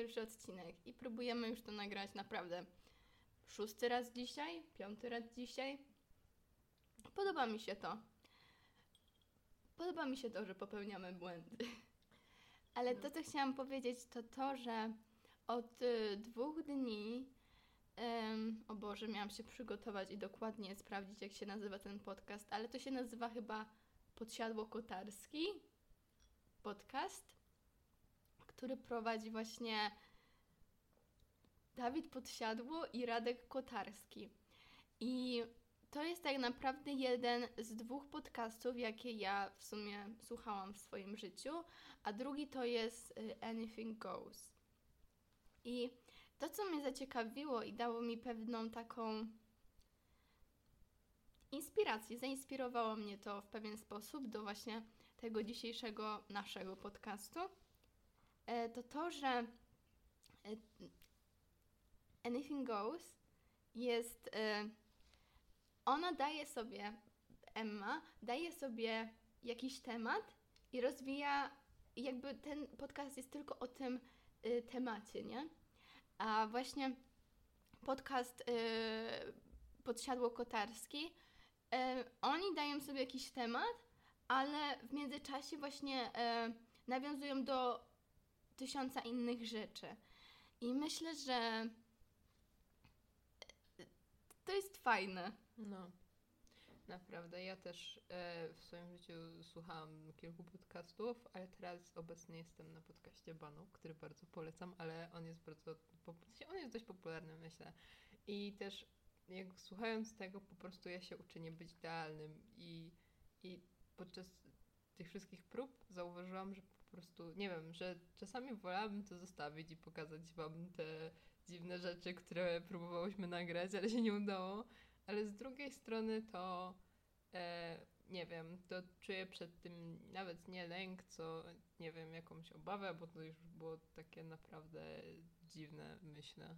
pierwszy odcinek i próbujemy już to nagrać naprawdę szósty raz dzisiaj, piąty raz dzisiaj. Podoba mi się to. Podoba mi się to, że popełniamy błędy. Ale to, co chciałam powiedzieć, to to, że od y, dwóch dni, em, o Boże, miałam się przygotować i dokładnie sprawdzić, jak się nazywa ten podcast, ale to się nazywa chyba Podsiadło Kotarski podcast, który prowadzi właśnie Dawid Podsiadło i Radek Kotarski. I to jest tak naprawdę jeden z dwóch podcastów, jakie ja w sumie słuchałam w swoim życiu, a drugi to jest y, Anything Goes. I to, co mnie zaciekawiło i dało mi pewną taką inspirację, zainspirowało mnie to w pewien sposób do właśnie tego dzisiejszego naszego podcastu, to to, że e, Anything Goes jest. e, Ona daje sobie, Emma, daje sobie jakiś temat i rozwija. Jakby ten podcast jest tylko o tym temacie, nie? A właśnie podcast Podsiadło Kotarski, oni dają sobie jakiś temat, ale w międzyczasie właśnie nawiązują do tysiąca innych rzeczy. I myślę, że to jest fajne. No. Naprawdę, ja też e, w swoim życiu słuchałam kilku podcastów, ale teraz obecnie jestem na podcaście Banu, który bardzo polecam, ale on jest bardzo, pop- on jest dość popularny, myślę. I też jak słuchając tego, po prostu ja się uczę nie być idealnym i, i podczas tych wszystkich prób zauważyłam, że po prostu, nie wiem, że czasami wolałabym to zostawić i pokazać wam te dziwne rzeczy, które próbowałyśmy nagrać, ale się nie udało. Ale z drugiej strony to e, nie wiem, to czuję przed tym nawet nie lęk, co nie wiem, jakąś obawę, bo to już było takie naprawdę dziwne, myślę.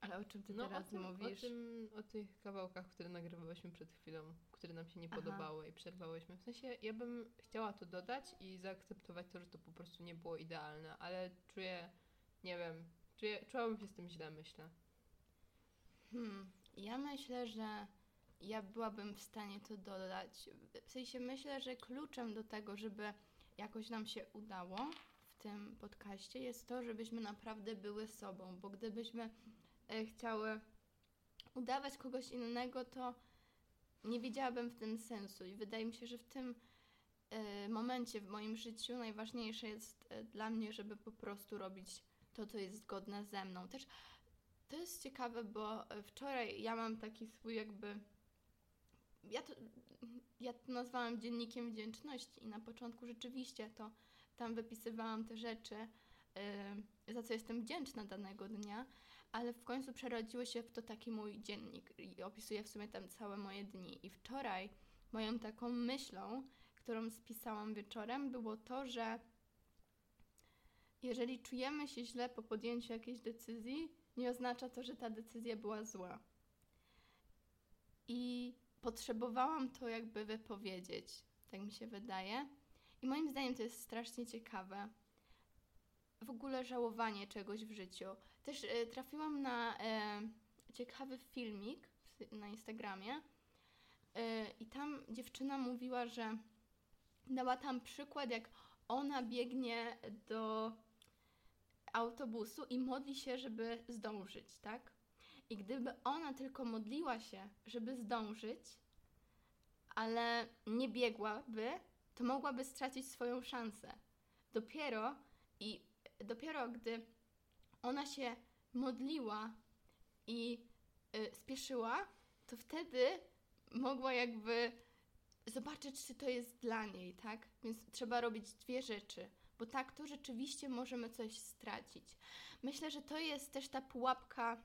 Ale o czym ty No teraz o tym, mówisz? O, tym, o tych kawałkach, które nagrywałyśmy przed chwilą, które nam się nie Aha. podobały i przerwałyśmy. W sensie ja bym chciała to dodać i zaakceptować to, że to po prostu nie było idealne, ale czuję, nie wiem, czuję, czułabym się z tym źle, myślę. Hmm, ja myślę, że ja byłabym w stanie to dodać. W sensie myślę, że kluczem do tego, żeby jakoś nam się udało w tym podcaście jest to, żebyśmy naprawdę były sobą, bo gdybyśmy chciały udawać kogoś innego, to nie widziałabym w tym sensu i wydaje mi się, że w tym e, momencie w moim życiu najważniejsze jest e, dla mnie, żeby po prostu robić to, co jest zgodne ze mną. Też to jest ciekawe, bo e, wczoraj ja mam taki swój jakby. Ja to, ja to nazwałam dziennikiem wdzięczności i na początku rzeczywiście to tam wypisywałam te rzeczy, yy, za co jestem wdzięczna danego dnia, ale w końcu przerodziło się w to taki mój dziennik i opisuję w sumie tam całe moje dni. I wczoraj moją taką myślą, którą spisałam wieczorem, było to, że jeżeli czujemy się źle po podjęciu jakiejś decyzji, nie oznacza to, że ta decyzja była zła. I potrzebowałam to jakby wypowiedzieć, tak mi się wydaje. I moim zdaniem to jest strasznie ciekawe. W ogóle żałowanie czegoś w życiu. Też e, trafiłam na e, ciekawy filmik na Instagramie e, i tam dziewczyna mówiła, że dała tam przykład, jak ona biegnie do autobusu i modli się, żeby zdążyć, tak? I gdyby ona tylko modliła się, żeby zdążyć, ale nie biegłaby, to mogłaby stracić swoją szansę. Dopiero i dopiero gdy ona się modliła i y, spieszyła, to wtedy mogła jakby zobaczyć, czy to jest dla niej, tak? Więc trzeba robić dwie rzeczy, bo tak to rzeczywiście możemy coś stracić. Myślę, że to jest też ta pułapka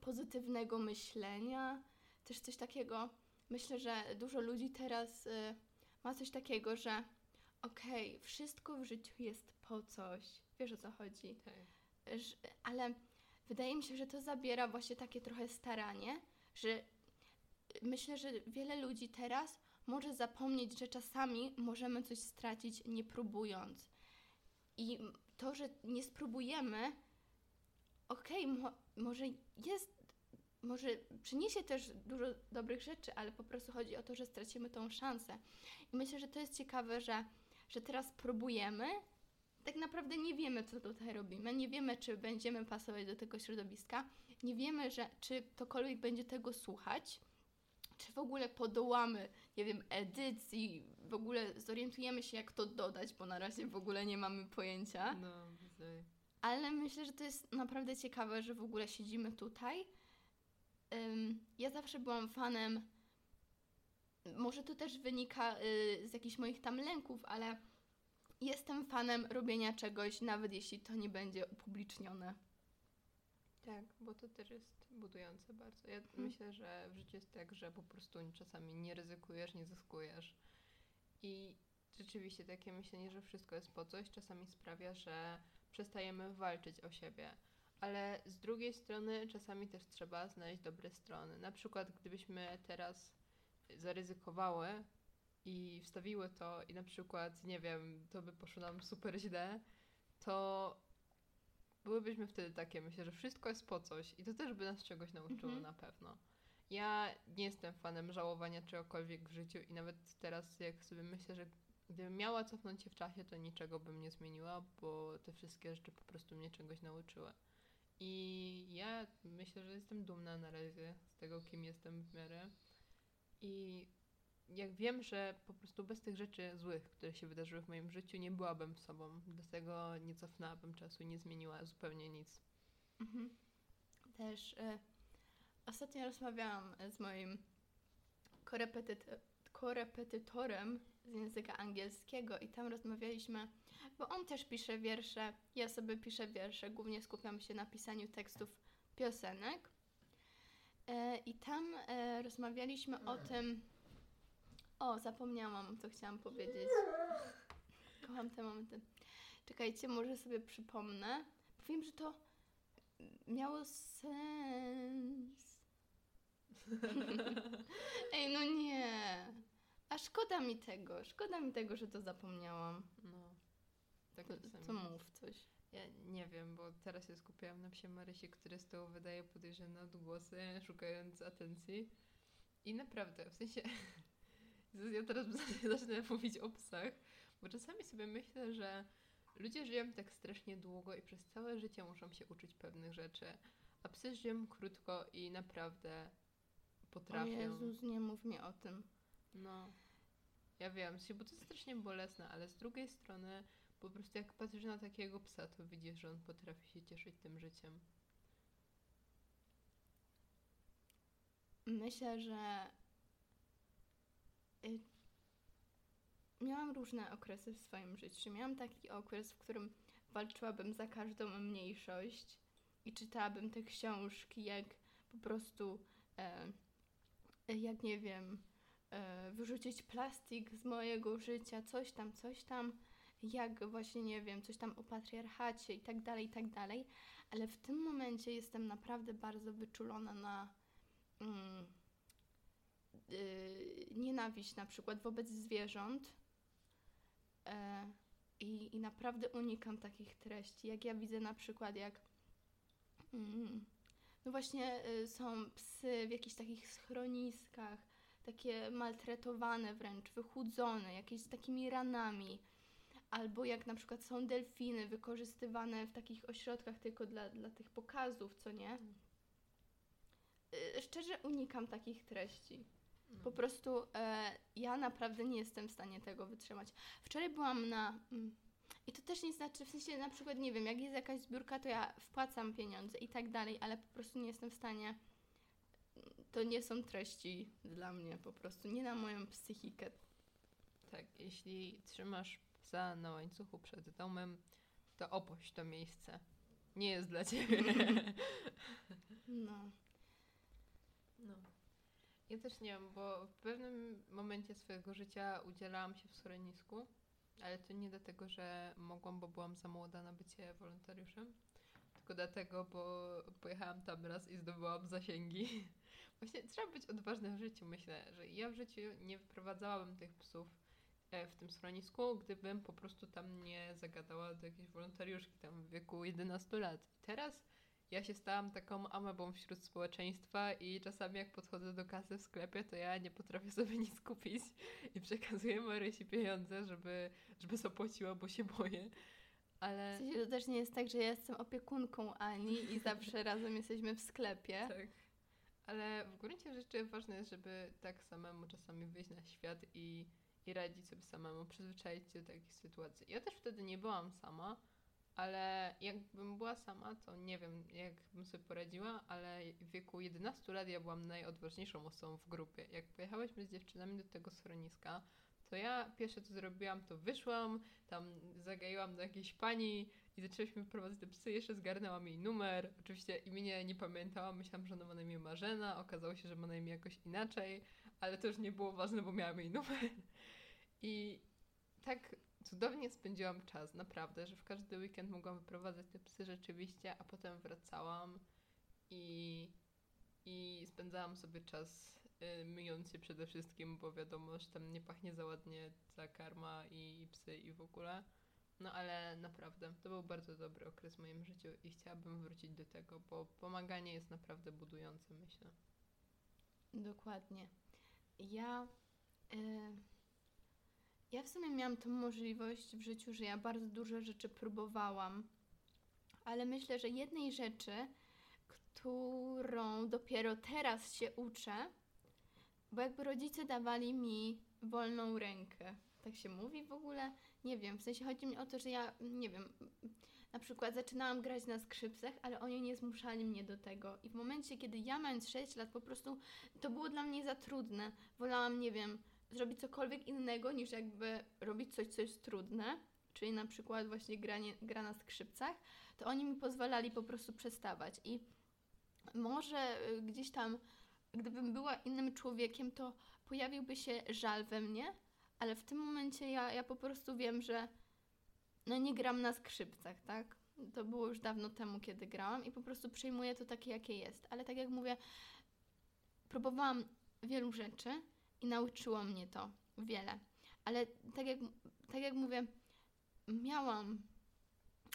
pozytywnego myślenia, też coś takiego. Myślę, że dużo ludzi teraz y, ma coś takiego, że okej, wszystko w życiu jest po coś. Wiesz o co chodzi? Tak. ale wydaje mi się, że to zabiera właśnie takie trochę staranie, że myślę, że wiele ludzi teraz może zapomnieć, że czasami możemy coś stracić nie próbując. I to, że nie spróbujemy, okej, mo- może jest, może przyniesie też dużo dobrych rzeczy, ale po prostu chodzi o to, że stracimy tą szansę. I myślę, że to jest ciekawe, że, że teraz próbujemy, tak naprawdę nie wiemy, co tutaj robimy, nie wiemy, czy będziemy pasować do tego środowiska, nie wiemy, że, czy ktokolwiek będzie tego słuchać, czy w ogóle podołamy, nie wiem, edycji, w ogóle zorientujemy się, jak to dodać, bo na razie w ogóle nie mamy pojęcia. No. Ale myślę, że to jest naprawdę ciekawe, że w ogóle siedzimy tutaj. Ym, ja zawsze byłam fanem, może to też wynika y, z jakichś moich tam lęków, ale jestem fanem robienia czegoś, nawet jeśli to nie będzie upublicznione. Tak, bo to też jest budujące bardzo. Ja Mhm. myślę, że w życiu jest tak, że po prostu czasami nie ryzykujesz, nie zyskujesz. I rzeczywiście takie myślenie, że wszystko jest po coś, czasami sprawia, że przestajemy walczyć o siebie. Ale z drugiej strony czasami też trzeba znaleźć dobre strony. Na przykład gdybyśmy teraz zaryzykowały i wstawiły to i na przykład, nie wiem, to by poszło nam super źle, to byłybyśmy wtedy takie, myślę, że wszystko jest po coś i to też by nas czegoś nauczyło Mhm. na pewno. Ja nie jestem fanem żałowania czegokolwiek w życiu i nawet teraz jak sobie myślę, że gdybym miała cofnąć się w czasie, to niczego bym nie zmieniła, bo te wszystkie rzeczy po prostu mnie czegoś nauczyły. I ja myślę, że jestem dumna na razie z tego, kim jestem w miarę. I jak wiem, że po prostu bez tych rzeczy złych, które się wydarzyły w moim życiu, nie byłabym sobą. Dlatego nie cofnęłabym czasu nie zmieniła zupełnie nic. Mhm. Też y, ostatnio rozmawiałam z moim korepetyt- korepetytorem z języka angielskiego i tam rozmawialiśmy, bo on też pisze wiersze, ja sobie piszę wiersze, głównie skupiam się na pisaniu tekstów piosenek. E, I tam e, rozmawialiśmy o tym. O, zapomniałam, co chciałam powiedzieć. Kocham te momenty. Czekajcie, może sobie przypomnę. Wiem, że to miało sens. Ej, no nie. A szkoda mi tego, szkoda mi tego, że to zapomniałam. No. Tak To, to mów coś. Ja nie wiem, bo teraz się skupiałam na psie Marysi, który z tyłu wydaje podejrzane odgłosy, szukając atencji. I naprawdę, w sensie, ja teraz zacznę mówić o psach, bo czasami sobie myślę, że ludzie żyją tak strasznie długo i przez całe życie muszą się uczyć pewnych rzeczy, a psy żyją krótko i naprawdę O potrafią. Jezus, nie mów mi o tym. No, ja wiem, bo to jest strasznie bolesne, ale z drugiej strony po prostu jak patrzysz na takiego psa, to widzisz, że on potrafi się cieszyć tym życiem. Myślę, że miałam różne okresy w swoim życiu. Miałam taki okres, w którym walczyłabym za każdą mniejszość i czytałabym te książki, jak po prostu, e, jak nie wiem, e, wyrzucić plastik z mojego życia, coś tam, coś tam, jak właśnie, nie wiem, coś tam o patriarchacie i tak dalej, i tak dalej. Ale w tym momencie jestem naprawdę bardzo wyczulona na mm, y, nienawiść na przykład wobec zwierząt e, i, i naprawdę unikam takich treści. Jak ja widzę na przykład, jak mm, no właśnie y, są psy w jakichś takich schroniskach, takie maltretowane wręcz, wychudzone, jakieś z takimi ranami. Albo jak na przykład są delfiny wykorzystywane w takich ośrodkach tylko dla, dla tych pokazów, co nie? Y, Szczerze unikam takich treści. Po prostu e, ja naprawdę nie jestem w stanie tego wytrzymać. Wczoraj byłam na. Mm, I to też nie znaczy, w sensie na przykład, nie wiem, jak jest jakaś zbiórka, to ja wpłacam pieniądze i tak dalej, ale po prostu nie jestem w stanie. To nie są treści dla mnie, po prostu nie na moją psychikę. Tak, jeśli trzymasz psa na łańcuchu przed domem, to opuść to miejsce. Nie jest dla ciebie. No. No. Ja też nie wiem, bo w pewnym momencie swojego życia udzielałam się w schronisku, ale to nie dlatego, że mogłam, bo byłam za młoda na bycie wolontariuszem, tylko dlatego, bo pojechałam tam raz i zdobyłam zasięgi. Właśnie trzeba być odważnym w życiu, myślę, że ja w życiu nie wyprowadzałabym tych psów e, w tym schronisku, gdybym po prostu tam nie zagadała do jakiejś wolontariuszki tam w wieku 11 lat. I teraz ja się stałam taką amebą wśród społeczeństwa i czasami jak podchodzę do kasy w sklepie, to ja nie potrafię sobie nic kupić i przekazuję Marysi pieniądze, żeby, żeby zapłaciła, bo się boję. Ale... W sensie to też nie jest tak, że ja jestem opiekunką Ani i zawsze razem jesteśmy w sklepie. Tak. Ale w gruncie rzeczy ważne jest, żeby tak samemu czasami wyjść na świat i, i radzić sobie samemu, przyzwyczaić się do takich sytuacji. Ja też wtedy nie byłam sama, ale jakbym była sama, to nie wiem, jak bym sobie poradziła, ale w wieku 11 lat ja byłam najodważniejszą osobą w grupie. Jak pojechałyśmy z dziewczynami do tego schroniska, to ja pierwsze co zrobiłam, to wyszłam, tam zagaiłam do jakiejś pani i zaczęliśmy prowadzić te psy, jeszcze zgarnęłam jej numer. Oczywiście imienia nie pamiętałam, myślałam, że ona ma na imię Marzena, okazało się, że ma na imię jakoś inaczej, ale to już nie było ważne, bo miałam jej numer. I tak cudownie spędziłam czas, naprawdę, że w każdy weekend mogłam wyprowadzać te psy rzeczywiście, a potem wracałam i, i spędzałam sobie czas y, myjąc się przede wszystkim, bo wiadomo, że tam nie pachnie za ładnie ta karma i, i psy i w ogóle. No ale naprawdę, to był bardzo dobry okres w moim życiu i chciałabym wrócić do tego, bo pomaganie jest naprawdę budujące, myślę. Dokładnie. Ja, y, ja w sumie miałam tą możliwość w życiu, że ja bardzo dużo rzeczy próbowałam, ale myślę, że jednej rzeczy, którą dopiero teraz się uczę, bo jakby rodzice dawali mi wolną rękę. Tak się mówi w ogóle? Nie wiem, w sensie chodzi mi o to, że ja, nie wiem, na przykład zaczynałam grać na skrzypcach, ale oni nie zmuszali mnie do tego. I w momencie, kiedy ja mając 6 lat, po prostu to było dla mnie za trudne. Wolałam, nie wiem, zrobić cokolwiek innego, niż jakby robić coś, co jest trudne, czyli na przykład właśnie granie, gra na skrzypcach, to oni mi pozwalali po prostu przestawać. I może y, gdzieś tam, gdybym była innym człowiekiem, to pojawiłby się żal we mnie, ale w tym momencie ja, ja po prostu wiem, że no nie gram na skrzypcach, tak? To było już dawno temu, kiedy grałam i po prostu przyjmuję to takie, jakie jest. Ale tak jak mówię, próbowałam wielu rzeczy i nauczyło mnie to wiele. Ale tak jak, tak jak mówię, miałam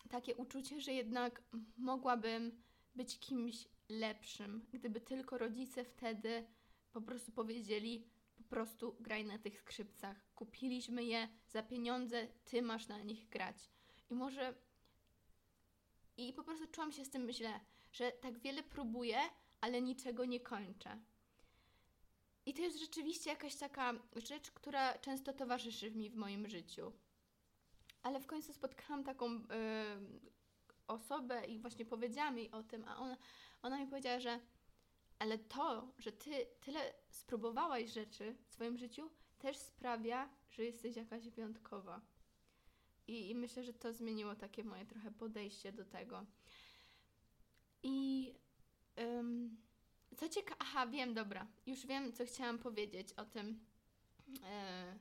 takie uczucie, że jednak mogłabym być kimś lepszym, gdyby tylko rodzice wtedy po prostu powiedzieli, po prostu graj na tych skrzypcach. Kupiliśmy je za pieniądze, ty masz na nich grać. I może. I po prostu czułam się z tym źle, że tak wiele próbuję, ale niczego nie kończę. I to jest rzeczywiście jakaś taka rzecz, która często towarzyszy mi w moim życiu. Ale w końcu spotkałam taką y, osobę i właśnie powiedziałam jej o tym, a ona, ona mi powiedziała, że ale to, że ty tyle spróbowałaś rzeczy w swoim życiu, też sprawia, że jesteś jakaś wyjątkowa. I, I, myślę, że to zmieniło takie moje trochę podejście do tego. I co ciekawe, aha, wiem, dobra, już wiem, co chciałam powiedzieć o tym e,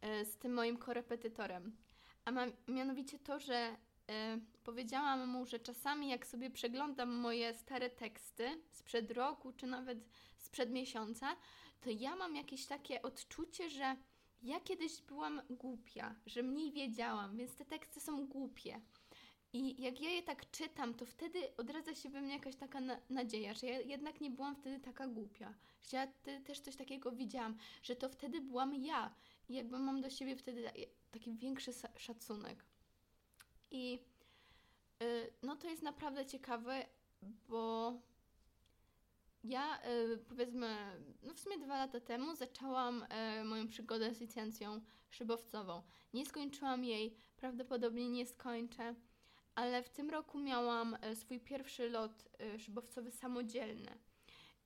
e, z tym moim korepetytorem. A ma, mianowicie to, że e, powiedziałam mu, że czasami jak sobie przeglądam moje stare teksty sprzed roku, czy nawet sprzed miesiąca, to ja mam jakieś takie odczucie, że ja kiedyś byłam głupia, że mniej wiedziałam, więc te teksty są głupie. I jak ja je tak czytam, to wtedy odradza się we mnie jakaś taka na nadzieja, że ja jednak nie byłam wtedy taka głupia. Że ja też coś takiego widziałam, że to wtedy byłam ja. I jakby mam do siebie wtedy taki większy szacunek. I yy, no to jest naprawdę ciekawe, bo ja y, powiedzmy, no w sumie dwa lata temu zaczęłam y, moją przygodę z licencją szybowcową. Nie skończyłam jej, prawdopodobnie nie skończę, ale w tym roku miałam y, swój pierwszy lot szybowcowy samodzielny.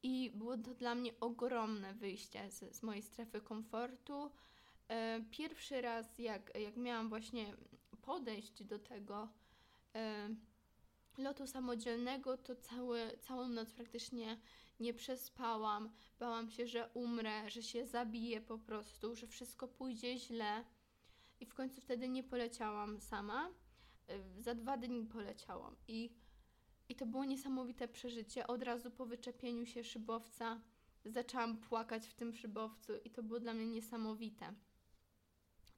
I było to dla mnie ogromne wyjście z, z mojej strefy komfortu. Pierwszy raz, jak, jak miałam właśnie podejść do tego lotu samodzielnego, to cały, całą noc praktycznie nie przespałam, bałam się, że umrę, że się zabiję po prostu, że wszystko pójdzie źle. I w końcu wtedy nie poleciałam sama. Y, za dwa dni poleciałam. I, I to było niesamowite przeżycie. Od razu po wyczepieniu się szybowca zaczęłam płakać w tym szybowcu, i to było dla mnie niesamowite.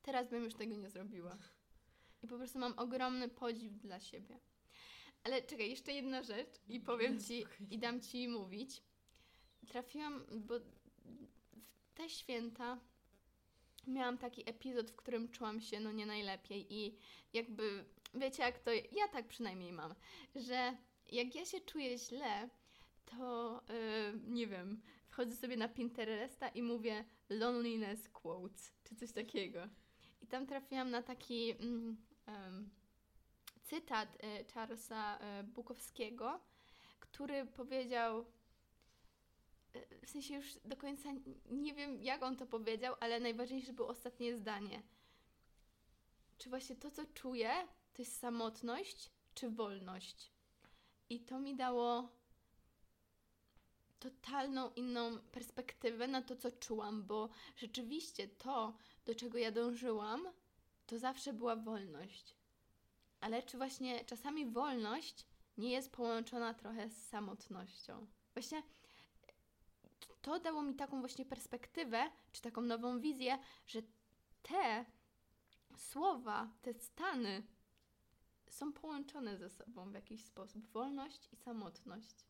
Teraz bym już tego nie zrobiła. I po prostu mam ogromny podziw dla siebie. Ale czekaj, jeszcze jedna rzecz i powiem ci, i dam ci mówić. Trafiłam, bo w te święta miałam taki epizod, w którym czułam się no nie najlepiej i jakby, wiecie jak to, ja tak przynajmniej mam, że jak ja się czuję źle, to yy, nie wiem, wchodzę sobie na Pinteresta i mówię loneliness quotes, czy coś takiego. I tam trafiłam na taki mm, um, cytat y, Charlesa y, Bukowskiego, który powiedział, y, w sensie już do końca nie wiem, jak on to powiedział, ale najważniejsze było ostatnie zdanie. Czy właśnie to, co czuję, to jest samotność, czy wolność? I to mi dało totalną inną perspektywę na to, co czułam, bo rzeczywiście to, do czego ja dążyłam, to zawsze była wolność. Ale czy właśnie czasami wolność nie jest połączona trochę z samotnością? Właśnie to dało mi taką właśnie perspektywę, czy taką nową wizję, że te słowa, te stany są połączone ze sobą w jakiś sposób. Wolność i samotność.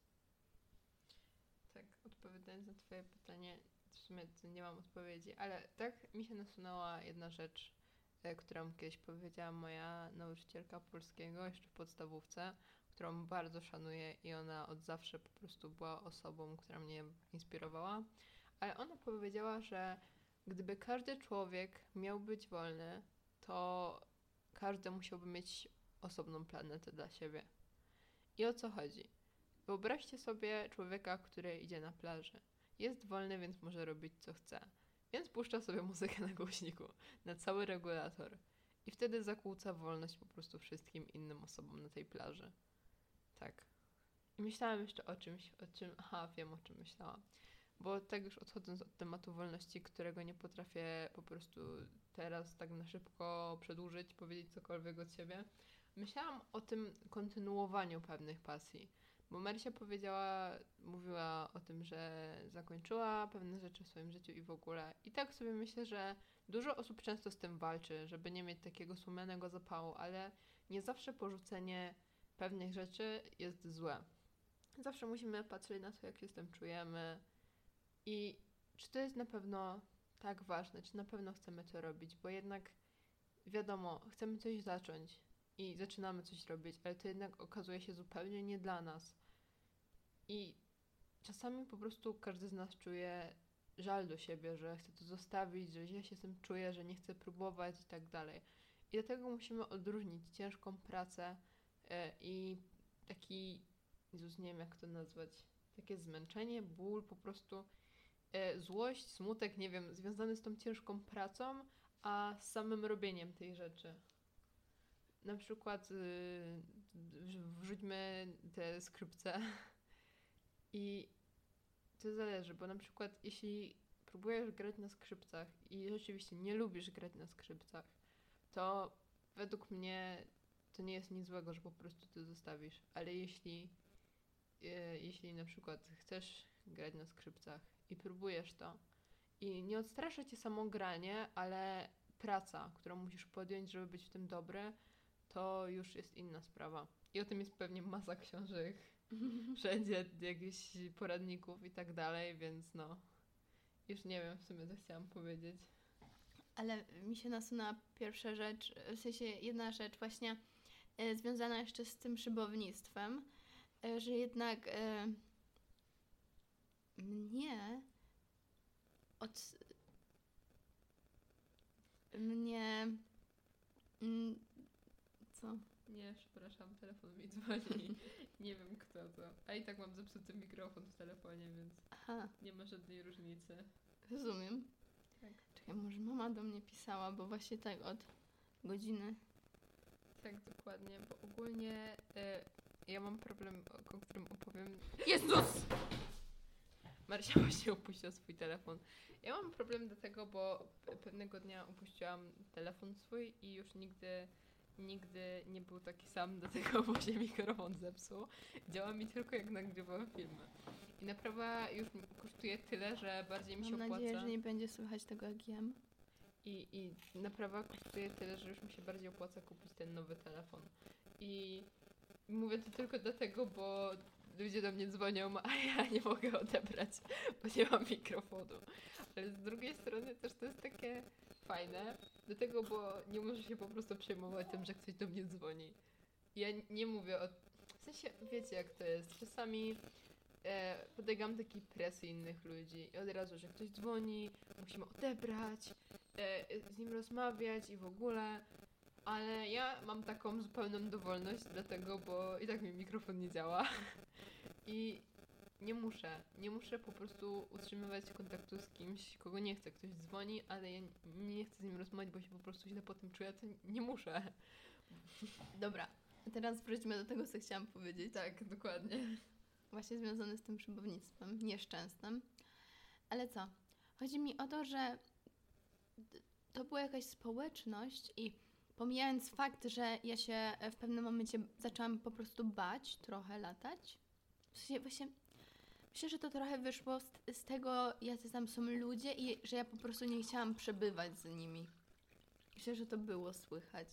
Tak, odpowiadając na Twoje pytanie, w sumie nie mam odpowiedzi, ale tak mi się nasunęła jedna rzecz, e, którą kiedyś powiedziała moja nauczycielka polskiego jeszcze w podstawówce, którą bardzo szanuję i ona od zawsze po prostu była osobą, która mnie inspirowała. Ale ona powiedziała, że gdyby każdy człowiek miał być wolny, to każdy musiałby mieć osobną planetę dla siebie. I o co chodzi? Wyobraźcie sobie człowieka, który idzie na plaży. Jest wolny, więc może robić co chce. Więc puszcza sobie muzykę na głośniku, na cały regulator. I wtedy zakłóca wolność po prostu wszystkim innym osobom na tej plaży. Tak. I myślałam jeszcze o czymś, o czym. Aha, wiem o czym myślałam. Bo tak już odchodząc od tematu wolności, którego nie potrafię po prostu teraz tak na szybko przedłużyć, powiedzieć cokolwiek od siebie, myślałam o tym kontynuowaniu pewnych pasji. Bo Marysia powiedziała, mówiła o tym, że zakończyła pewne rzeczy w swoim życiu i w ogóle. I tak sobie myślę, że dużo osób często z tym walczy, żeby nie mieć takiego sumiennego zapału, ale nie zawsze porzucenie pewnych rzeczy jest złe. Zawsze musimy patrzeć na to, jak się z tym czujemy i czy to jest na pewno tak ważne, czy na pewno chcemy to robić, bo jednak wiadomo, chcemy coś zacząć i zaczynamy coś robić, ale to jednak okazuje się zupełnie nie dla nas. I czasami po prostu każdy z nas czuje żal do siebie, że chce to zostawić, że źle się z tym czuje, że nie chce próbować i tak dalej. I dlatego musimy odróżnić ciężką pracę yy, i taki, Jezus, nie wiem jak to nazwać, takie zmęczenie, ból, po prostu yy, złość, smutek, nie wiem, związany z tą ciężką pracą, a z samym robieniem tej rzeczy. Na przykład yy, wrzućmy te skrypce i to zależy, bo na przykład jeśli próbujesz grać na skrzypcach i rzeczywiście nie lubisz grać na skrzypcach, to według mnie to nie jest nic złego, że po prostu to zostawisz. Ale jeśli, e, jeśli na przykład chcesz grać na skrzypcach i próbujesz to i nie odstrasza cię samo granie, ale praca, którą musisz podjąć, żeby być w tym dobry, to już jest inna sprawa. I o tym jest pewnie masa książek wszędzie jakichś poradników i tak dalej, więc no, już nie wiem w sumie, co chciałam powiedzieć. Ale mi się nasunęła pierwsza rzecz, w sensie jedna rzecz właśnie e, związana jeszcze z tym szybownictwem, e, że jednak e, mnie od mnie co? Nie, przepraszam, telefon mi dzwoni. nie wiem kto to. A i tak mam zepsuty mikrofon w telefonie, więc Aha, nie ma żadnej różnicy. rozumiem. Tak. Czekaj, może mama do mnie pisała, bo właśnie tak od godziny. Tak, dokładnie, bo ogólnie e, ja mam problem, o, o którym opowiem. Jezus! Marysia właśnie upuściła swój telefon. Ja mam problem dlatego, bo pe- pewnego dnia upuściłam telefon swój i już nigdy, nigdy nie był taki sam, dlatego bo się mikrofon zepsuł. Działa mi tylko jak nagrywam filmy. I naprawa już kosztuje tyle, że bardziej mi się Mam opłaca. nadzieję, że nie będzie słychać tego jak jem. I, I naprawa kosztuje tyle, że już mi się bardziej opłaca kupić ten nowy telefon. I mówię to tylko dlatego, bo ludzie do mnie dzwonią, a ja nie mogę odebrać, bo nie mam mikrofonu. Ale z drugiej strony też to jest takie fajne, dlatego, bo nie muszę się po prostu przejmować tym, że ktoś do mnie dzwoni. Ja nie mówię o... W sensie, wiecie jak to jest. Czasami e, podlegam takiej presji innych ludzi i od razu, że ktoś dzwoni, musimy odebrać, e, z nim rozmawiać i w ogóle. Ale ja mam taką zupełną dowolność, dlatego, bo i tak mi mikrofon nie działa. I nie muszę, nie muszę po prostu utrzymywać kontaktu z kimś, kogo nie chcę. Ktoś dzwoni, ale ja nie chcę z nim rozmawiać, bo się po prostu źle po tym czuję, to nie muszę. Dobra, teraz wróćmy do tego, co chciałam powiedzieć. Tak, dokładnie. Właśnie związane z tym szybownictwem nieszczęsnym. Ale co? Chodzi mi o to, że to była jakaś społeczność i pomijając fakt, że ja się w pewnym momencie zaczęłam po prostu bać, trochę latać. W sensie właśnie myślę, że to trochę wyszło z, z tego, jacy tam są ludzie i że ja po prostu nie chciałam przebywać z nimi. Myślę, że to było słychać.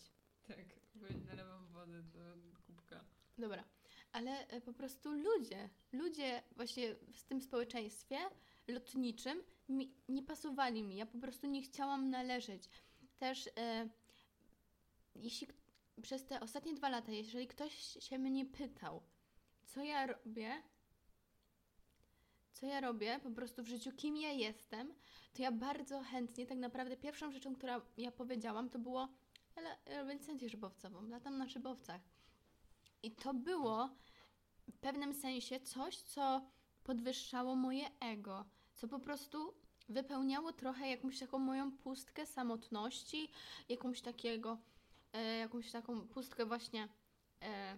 Tak, bo nalewam wodę do kubka. Dobra, ale e, po prostu ludzie, ludzie właśnie w tym społeczeństwie lotniczym mi, nie pasowali mi. Ja po prostu nie chciałam należeć. Też e, jeśli przez te ostatnie dwa lata, jeżeli ktoś się mnie pytał, co ja robię, co ja robię po prostu w życiu, kim ja jestem, to ja bardzo chętnie, tak naprawdę pierwszą rzeczą, która ja powiedziałam, to było, licencję szybowcową, latam na szybowcach. I to było w pewnym sensie coś, co podwyższało moje ego, co po prostu wypełniało trochę jakąś taką moją pustkę samotności, jakąś takiego, e, jakąś taką pustkę właśnie e,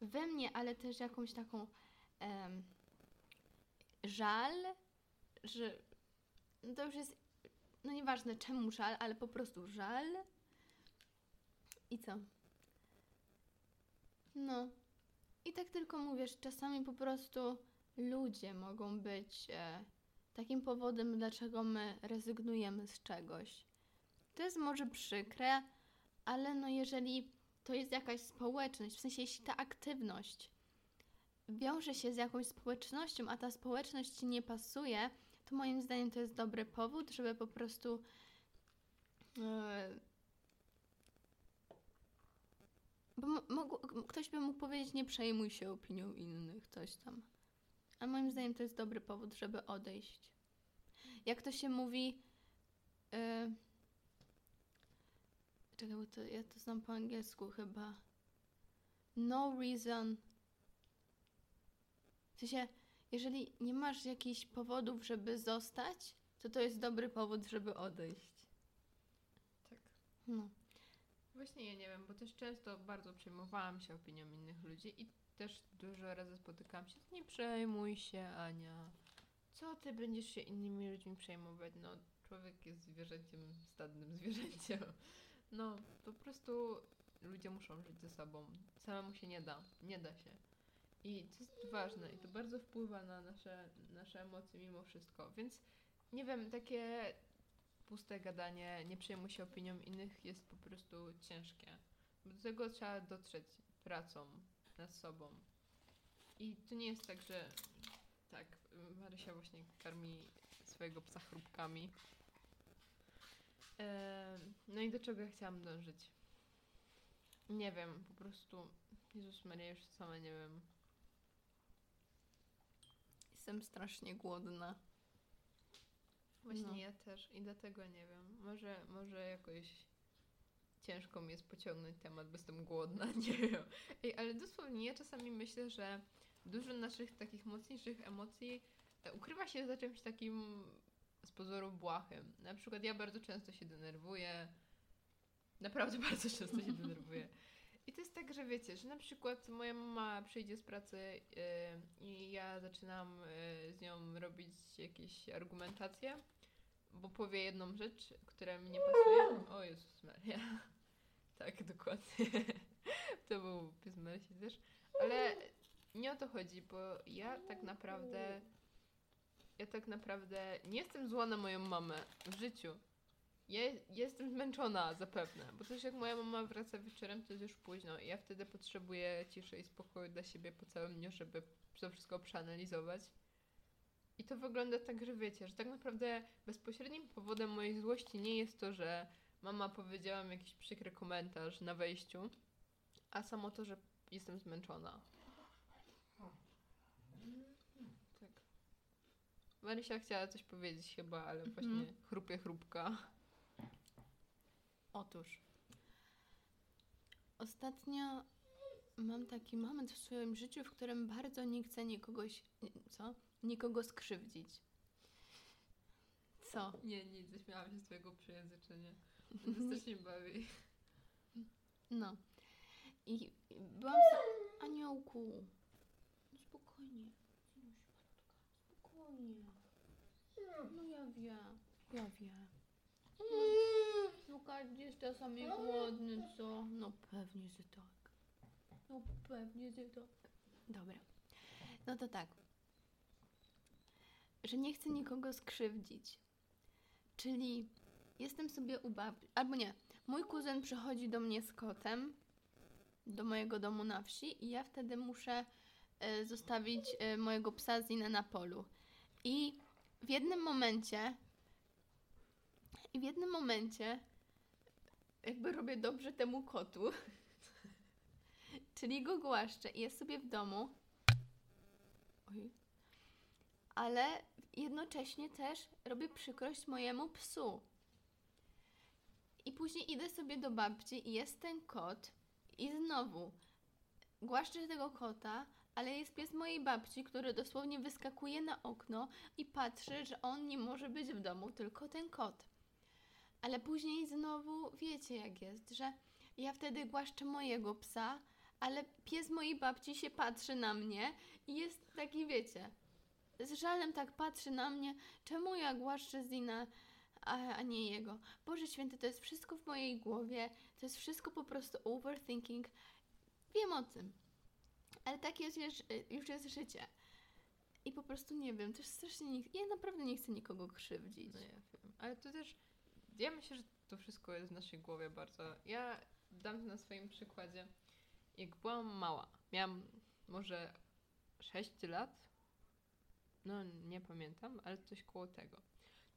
we mnie, ale też jakąś taką em, żal, że no to już jest, no nieważne czemu żal, ale po prostu żal. I co? No. I tak tylko mówię, że czasami po prostu ludzie mogą być e, takim powodem, dlaczego my rezygnujemy z czegoś. To jest może przykre, ale no jeżeli to jest jakaś społeczność, w sensie jeśli ta aktywność wiąże się z jakąś społecznością, a ta społeczność ci nie pasuje, to moim zdaniem to jest dobry powód, żeby po prostu e, bo mogło, ktoś by mógł powiedzieć, nie przejmuj się opinią innych, coś tam. A moim zdaniem to jest dobry powód, żeby odejść. Jak to się mówi. Yy... Czekaj, bo to, ja to znam po angielsku chyba. No reason. W sensie, jeżeli nie masz jakichś powodów, żeby zostać, to to jest dobry powód, żeby odejść. Tak. No. Właśnie ja nie wiem, bo też często bardzo przejmowałam się opinią innych ludzi i też dużo razy spotykałam się, nie przejmuj się Ania. Co ty będziesz się innymi ludźmi przejmować? No, człowiek jest zwierzęciem, stadnym zwierzęciem. No, po prostu ludzie muszą żyć ze sobą. Samemu się nie da. Nie da się. I to jest ważne i to bardzo wpływa na nasze, nasze emocje mimo wszystko. Więc nie wiem, takie puste gadanie, nie przejmuj się opinią innych jest po prostu ciężkie. Bo do tego trzeba dotrzeć pracą nad sobą. I to nie jest tak, że tak, Marysia właśnie karmi swojego psa chrupkami. Em, no i do czego ja chciałam dążyć? Nie wiem, po prostu Jezus Maria, już sama nie wiem. Jestem strasznie głodna. Właśnie No. ja też i dlatego nie wiem. Może, może jakoś ciężko mi jest pociągnąć temat, bo jestem głodna, nie wiem. Ej, ale dosłownie ja czasami myślę, że dużo naszych takich mocniejszych emocji ukrywa się za czymś takim z pozoru błahym. Na przykład ja bardzo często się denerwuję. Naprawdę bardzo często się denerwuję. I to jest tak, że wiecie, że na przykład moja mama przyjdzie z pracy yy, i ja zaczynam yy, z nią robić jakieś argumentacje, bo powie jedną rzecz, która mi nie pasuje. O Jezus Maria. Tak, dokładnie. To był pies Marysi też. Ale nie o to chodzi, bo ja tak naprawdę ja tak naprawdę nie jestem zła na moją mamę w życiu. Ja jestem zmęczona zapewne, bo też jak moja mama wraca wieczorem, to jest już późno i ja wtedy potrzebuję ciszy i spokoju dla siebie po całym dniu, żeby to wszystko przeanalizować. I to wygląda tak, że wiecie, że tak naprawdę bezpośrednim powodem mojej złości nie jest to, że mama powiedziała mi jakiś przykry komentarz na wejściu, a samo to, że jestem zmęczona. Tak. Marysia chciała coś powiedzieć chyba, ale właśnie Mhm. chrupie chrupka. Otóż, ostatnio mam taki moment w swoim życiu, w którym bardzo nie chcę nikogoś, co? Nikogo skrzywdzić. Co? Nie, nic, zaśmiałam się z twojego przejęzyczenia. To strasznie bawi. No. I byłam sa... Aniołku. No spokojnie. Spokojnie. No ja wiem. Ja wiem. No każdy jest czasami głodny, co? No pewnie, że tak. No pewnie, że tak. Dobra. No to tak. Że nie chcę nikogo skrzywdzić. Czyli jestem sobie u babci, albo nie. Mój kuzyn przychodzi do mnie z kotem do mojego domu na wsi i ja wtedy muszę e, zostawić e, mojego psa Zinę na polu. I w jednym momencie w jednym momencie jakby robię dobrze temu kotu. Czyli go głaszczę i jest sobie w domu. Oj. Ale jednocześnie też robię przykrość mojemu psu. I później idę sobie do babci i jest ten kot i znowu głaszczę tego kota, ale jest pies mojej babci, który dosłownie wyskakuje na okno i patrzy, że on nie może być w domu, tylko ten kot. Ale później znowu wiecie jak jest, że ja wtedy głaszczę mojego psa, ale pies mojej babci się patrzy na mnie i jest taki, wiecie, z żalem tak patrzy na mnie, czemu ja głaszczę Zina, a, a nie jego. Boże Święty, to jest wszystko w mojej głowie, to jest wszystko po prostu overthinking. Wiem o tym, ale takie jest już, już jest życie. I po prostu nie wiem, też strasznie nie, ja naprawdę nie chcę nikogo krzywdzić. No ja wiem. Ale to też, ja myślę, że to wszystko jest w naszej głowie bardzo. Ja dam to na swoim przykładzie. Jak byłam mała, miałam może 6 lat, no nie pamiętam, ale coś koło tego.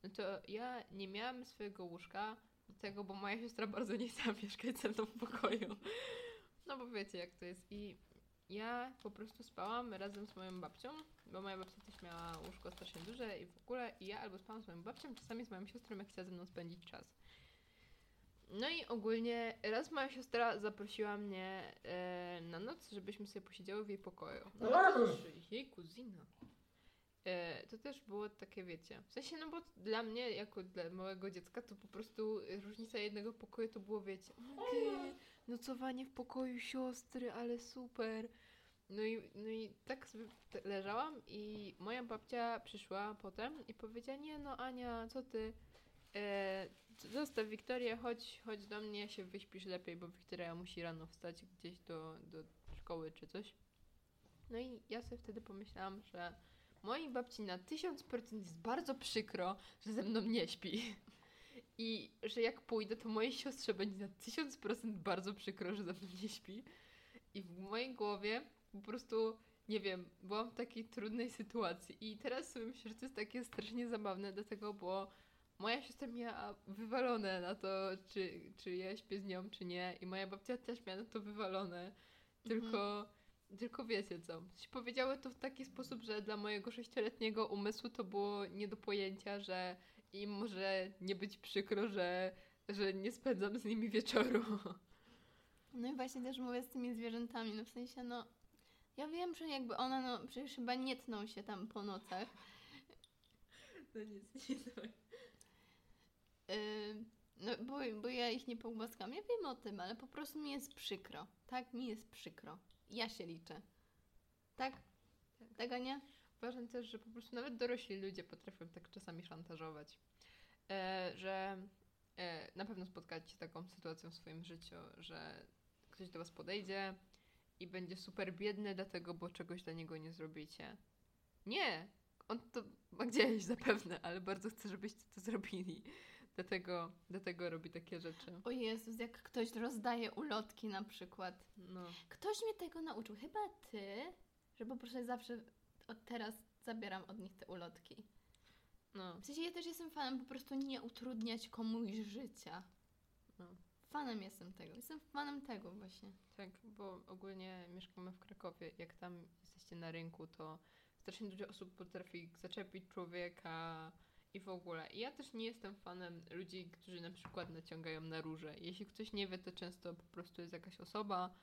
No to ja nie miałam swojego łóżka, tego, bo moja siostra bardzo nie chciała mieszkać w pokoju. No bo wiecie jak to jest. I ja po prostu spałam razem z moją babcią, bo moja babcia też miała łóżko strasznie duże i w ogóle i ja albo spałam z moją babcią, czasami z moją siostrą, jak chciała ze mną spędzić czas. No i ogólnie raz moja siostra zaprosiła mnie e, na noc, żebyśmy sobie posiedziały w jej pokoju. No to też jej kuzina. E, to też było takie, wiecie, w sensie, no bo dla mnie, jako dla małego dziecka, to po prostu różnica jednego pokoju to było, wiecie, okej, nocowanie w pokoju siostry, ale super. No i, no i tak leżałam i moja babcia przyszła potem i powiedziała, nie no Ania, co ty, e, zostaw Wiktorię, chodź, chodź do mnie, się wyśpisz lepiej, bo Wiktoria musi rano wstać gdzieś do, do szkoły czy coś. No i ja sobie wtedy pomyślałam, że mojej babci na 1000% jest bardzo przykro, że ze mną nie śpi. I że jak pójdę, to mojej siostrze będzie na 1000% bardzo przykro, że ze mną nie śpi. I w mojej głowie po prostu, nie wiem, byłam w takiej trudnej sytuacji. I teraz sobie myślę, że to jest takie strasznie zabawne, dlatego, bo moja siostra miała wywalone na to, czy, czy ja śpię z nią, czy nie. I moja babcia też miała na to wywalone. Tylko, tylko wiecie co. Powiedziały to w taki sposób, że dla mojego sześcioletniego umysłu to było nie do pojęcia, że im może nie być przykro, że, że nie spędzam z nimi wieczoru. No i właśnie też mówię z tymi zwierzętami, no w sensie, no, ja wiem, że jakby one, no, przecież chyba nie tną się tam po nocach. No nic, nic. Yy, no, bo, bo ja ich nie pogłaskam. Ja wiem o tym, ale po prostu mi jest przykro. Tak, mi jest przykro. Ja się liczę. Tak? Tak. Tak, Ania? Uważam też, że po prostu nawet dorośli ludzie potrafią tak czasami szantażować. E, że e, na pewno spotkacie się taką sytuacją w swoim życiu, że ktoś do was podejdzie i będzie super biedny dlatego, bo czegoś dla niego nie zrobicie. Nie! On to ma gdzieś zapewne, ale bardzo chcę, żebyście to zrobili. Dlatego, dlatego robi takie rzeczy. O Jezus, jak ktoś rozdaje ulotki na przykład. No. Ktoś mnie tego nauczył, chyba ty, że po prostu zawsze od teraz zabieram od nich te ulotki. No. W sensie ja też jestem fanem po prostu nie utrudniać komuś życia. No. Fanem jestem tego. Jestem fanem tego właśnie. Tak, bo ogólnie mieszkamy w Krakowie. Jak tam jesteście na rynku, to strasznie dużo osób potrafi zaczepić człowieka i w ogóle. I ja też nie jestem fanem ludzi, którzy na przykład naciągają na róże. Jeśli ktoś nie wie, to często po prostu jest jakaś osoba,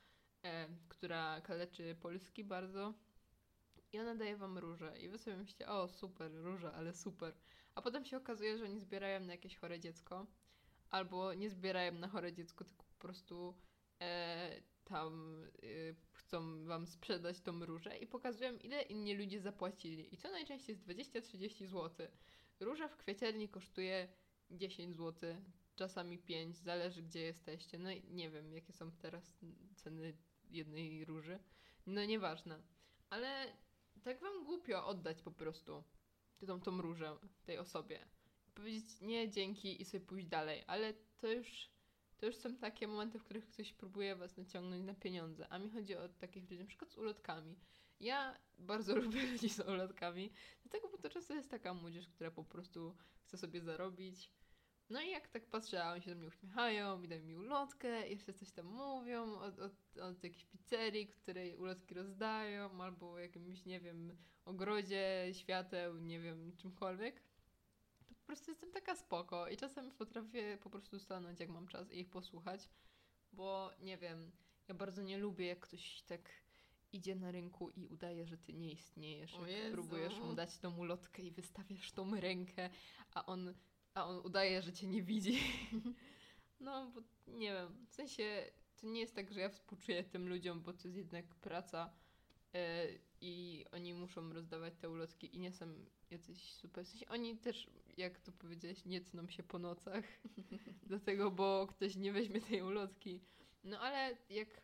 e, która kaleczy polski bardzo i ona daje wam róże. I wy sobie myślicie, o super, róża, ale super. A potem się okazuje, że oni zbierają na jakieś chore dziecko. Albo nie zbierają na chore dziecko, tylko po prostu e, tam e, chcą wam sprzedać tą różę i pokazują, ile inni ludzie zapłacili. I to najczęściej jest 20-30 zł. Róża w kwieciarni kosztuje 10 zł, czasami 5, zależy gdzie jesteście. No i nie wiem, jakie są teraz ceny jednej róży. No nieważne. Ale tak wam głupio oddać po prostu tą, tą różę tej osobie. Powiedzieć nie, dzięki i sobie pójść dalej. Ale to już, to już są takie momenty, w których ktoś próbuje was naciągnąć na pieniądze. A mi chodzi o takich ludzi, na przykład z ulotkami. Ja bardzo lubię ludzi z ulotkami, dlatego, bo to często jest taka młodzież, która po prostu chce sobie zarobić. No i jak tak patrzę, a oni się do mnie uśmiechają, i dają mi ulotkę, jeszcze coś tam mówią od, od, od jakiejś pizzerii, której ulotki rozdają, albo o jakimś, nie wiem, ogrodzie, świateł, nie wiem, czymkolwiek. To po prostu jestem taka spoko i czasem potrafię po prostu stanąć, jak mam czas i ich posłuchać, bo nie wiem, ja bardzo nie lubię, jak ktoś tak idzie na rynku i udaje, że ty nie istniejesz. Próbujesz mu dać tą ulotkę i wystawiasz tą rękę, a on, a on udaje, że cię nie widzi. No, bo nie wiem, w sensie to nie jest tak, że ja współczuję tym ludziom, bo to jest jednak praca e, i oni muszą rozdawać te ulotki i nie są jacyś super. W sensie oni też, jak to powiedziałeś, nie cną się po nocach, dlatego, bo ktoś nie weźmie tej ulotki. No ale jak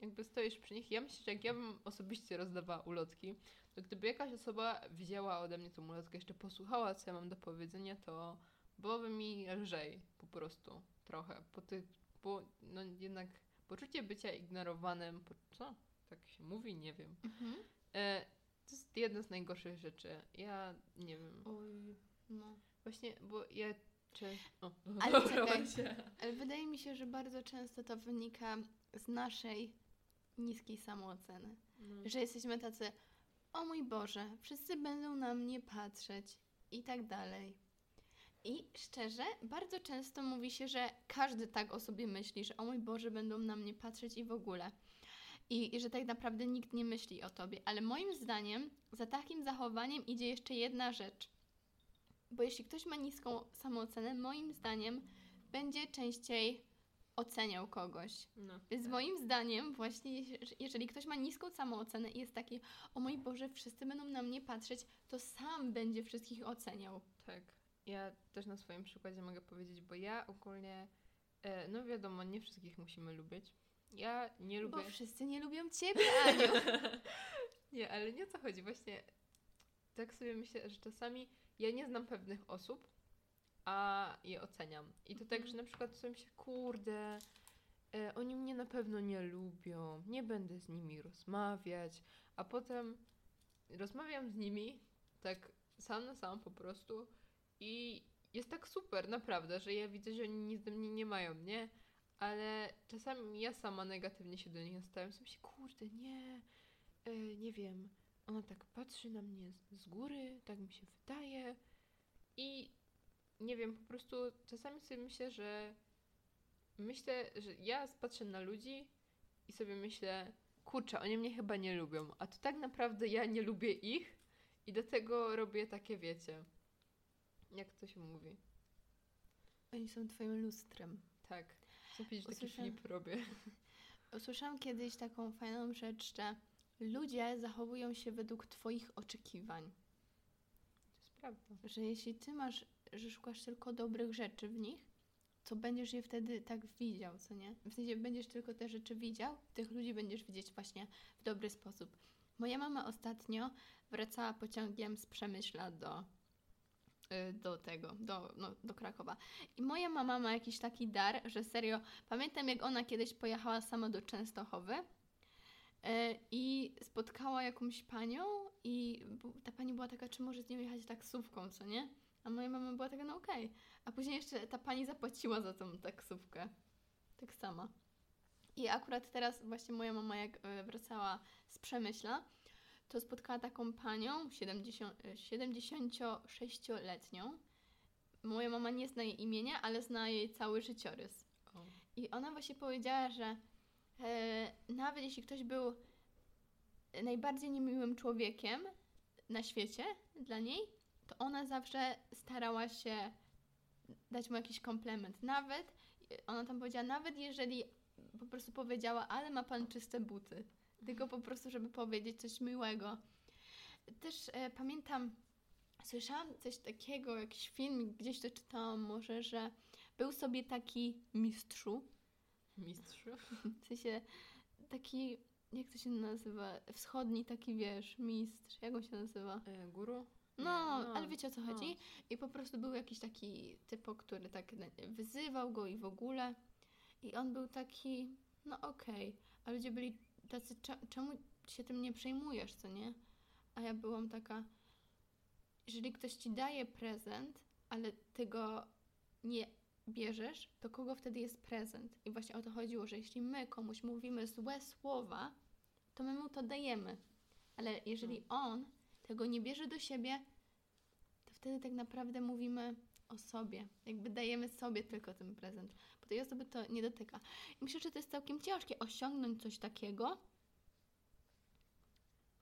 jakby stoisz przy nich, ja myślę, że jak ja bym osobiście rozdawała ulotki, to gdyby jakaś osoba wzięła ode mnie tą ulotkę, jeszcze posłuchała, co ja mam do powiedzenia, to byłoby mi lżej po prostu trochę. Po ty, bo no jednak poczucie bycia ignorowanym, po, co? Tak się mówi? Nie wiem. Mhm. E, to jest jedna z najgorszych rzeczy. Ja nie wiem. Oj, no. Właśnie, bo ja czy... O, Ale czekaj. Macie. Ale wydaje mi się, że bardzo często to wynika z naszej niskiej samooceny. No. Że jesteśmy tacy, o mój Boże, wszyscy będą na mnie patrzeć i tak dalej. I szczerze, bardzo często mówi się, że każdy tak o sobie myśli, że o mój Boże, będą na mnie patrzeć i w ogóle. I, I że tak naprawdę nikt nie myśli o tobie. Ale moim zdaniem za takim zachowaniem idzie jeszcze jedna rzecz. Bo jeśli ktoś ma niską samoocenę, moim zdaniem będzie częściej oceniał kogoś. No, Więc tak. moim zdaniem właśnie, jeż- jeżeli ktoś ma niską samoocenę i jest taki, o mój Boże, wszyscy będą na mnie patrzeć, to sam będzie wszystkich oceniał. Tak. Ja też na swoim przykładzie mogę powiedzieć, bo ja ogólnie, e, no wiadomo, nie wszystkich musimy lubić. Ja nie lubię. Bo wszyscy nie lubią Ciebie, Aniu. nie, ale nie o to chodzi. Właśnie tak sobie myślę, że czasami ja nie znam pewnych osób, a je oceniam. I to tak, Mhm. że na przykład sobie myślę, kurde, e, oni mnie na pewno nie lubią, nie będę z nimi rozmawiać, a potem rozmawiam z nimi tak sam na sam po prostu i jest tak super, naprawdę, że ja widzę, że oni nic do mnie nie mają, nie? Ale czasami ja sama negatywnie się do nich nastawiam. Sobie myślę, kurde, nie, e, nie wiem, ona tak patrzy na mnie z, z góry, tak mi się wydaje i nie wiem, po prostu czasami sobie myślę, że myślę, że ja patrzę na ludzi i sobie myślę, kurczę, oni mnie chyba nie lubią, a to tak naprawdę ja nie lubię ich i do tego robię takie, wiecie, jak to się mówi. Oni są Twoim lustrem. Tak. Że taki flip robię. Usłyszałam kiedyś taką fajną rzecz, że ludzie zachowują się według Twoich oczekiwań. To jest prawda. Że jeśli Ty masz, że szukasz tylko dobrych rzeczy w nich, to będziesz je wtedy tak widział, co nie? W sensie będziesz tylko te rzeczy widział, tych ludzi będziesz widzieć właśnie w dobry sposób. Moja mama ostatnio wracała pociągiem z Przemyśla do do tego, do, no, do Krakowa. I moja mama ma jakiś taki dar, że serio, pamiętam jak ona kiedyś pojechała sama do Częstochowy y, i spotkała jakąś panią i ta pani była taka, czy może z nią jechać taksówką, co nie? A moja mama była taka, no okej. A później jeszcze ta pani zapłaciła za tą taksówkę. Tak sama. I akurat teraz właśnie moja mama jak e, wracała z Przemyśla, to spotkała taką panią, 70, e, 76-letnią. Moja mama nie zna jej imienia, ale zna jej cały życiorys. O. I ona właśnie powiedziała, że e, nawet jeśli ktoś był najbardziej niemiłym człowiekiem na świecie dla niej, to ona zawsze starała się dać mu jakiś komplement. Nawet, ona tam powiedziała, nawet jeżeli po prostu powiedziała, ale ma pan czyste buty. Tylko po prostu, żeby powiedzieć coś miłego. Też e, pamiętam, słyszałam coś takiego, jakiś film, gdzieś to czytałam może, że był sobie taki mistrzu, Mistrzu. w sensie taki, jak to się nazywa, wschodni taki, wiesz, mistrz, jak on się nazywa? E, guru? No, Nie, ale wiecie o co no. chodzi. I po prostu był jakiś taki typo, który tak wyzywał go i w ogóle. I on był taki, no okej, a ludzie byli tacy, "Cze- czemu się tym nie przejmujesz, co nie? A ja byłam taka, jeżeli ktoś ci daje prezent, ale ty go nie bierzesz, to kogo wtedy jest prezent? I właśnie o to chodziło, że jeśli my komuś mówimy złe słowa, to my mu to dajemy. Ale jeżeli on tego nie bierze do siebie, to wtedy tak naprawdę mówimy o sobie. Jakby dajemy sobie tylko ten prezent, bo tej osoby to nie dotyka. I myślę, że to jest całkiem ciężkie osiągnąć coś takiego,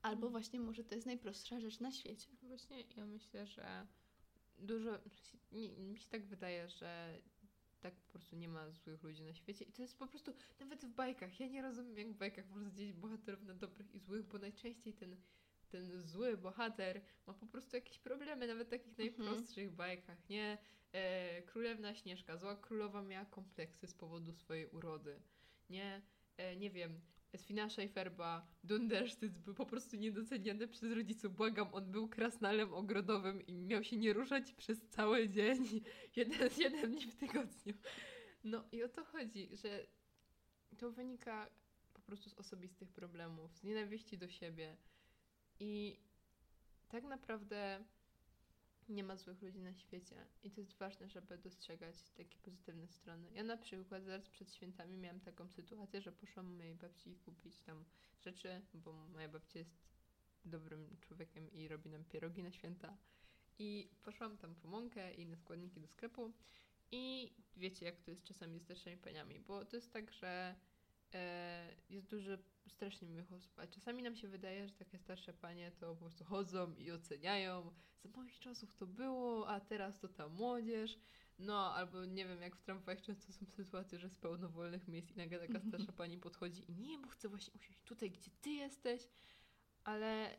albo właśnie może to jest najprostsza rzecz na świecie. Właśnie ja myślę, że dużo. Nie, mi się tak wydaje, że tak po prostu nie ma złych ludzi na świecie. I to jest po prostu nawet w bajkach. Ja nie rozumiem, jak w bajkach można dzielić bohaterów na dobrych i złych, bo najczęściej ten, ten zły bohater ma po prostu jakieś problemy, nawet w takich Mhm. najprostszych bajkach, nie? E, Królewna Śnieżka, zła królowa miała kompleksy z powodu swojej urody, nie? E, nie wiem, Sfina Scheiferba, Dundersztyc był po prostu niedoceniany przez rodziców. Błagam, on był krasnalem ogrodowym i miał się nie ruszać przez cały dzień, jeden, jeden dni w tygodniu. No i o to chodzi, że to wynika po prostu z osobistych problemów, z nienawiści do siebie. I tak naprawdę nie ma złych ludzi na świecie. I to jest ważne, żeby dostrzegać takie pozytywne strony. Ja na przykład zaraz przed świętami miałam taką sytuację, że poszłam mojej babci kupić tam rzeczy, bo moja babcia jest dobrym człowiekiem i robi nam pierogi na święta. I poszłam tam po mąkę i inne składniki do sklepu. I wiecie, jak to jest czasami z paniami, bo to jest tak, że e, jest dużo strasznie miłych osób, a czasami nam się wydaje, że takie starsze panie to po prostu chodzą i oceniają. Za moich czasów to było, a teraz to ta młodzież. No, albo nie wiem, jak w tramwajach często są sytuacje, że jest pełno wolnych miejsc i nagle taka starsza pani podchodzi i nie, bo chcę właśnie usiąść tutaj, gdzie ty jesteś. Ale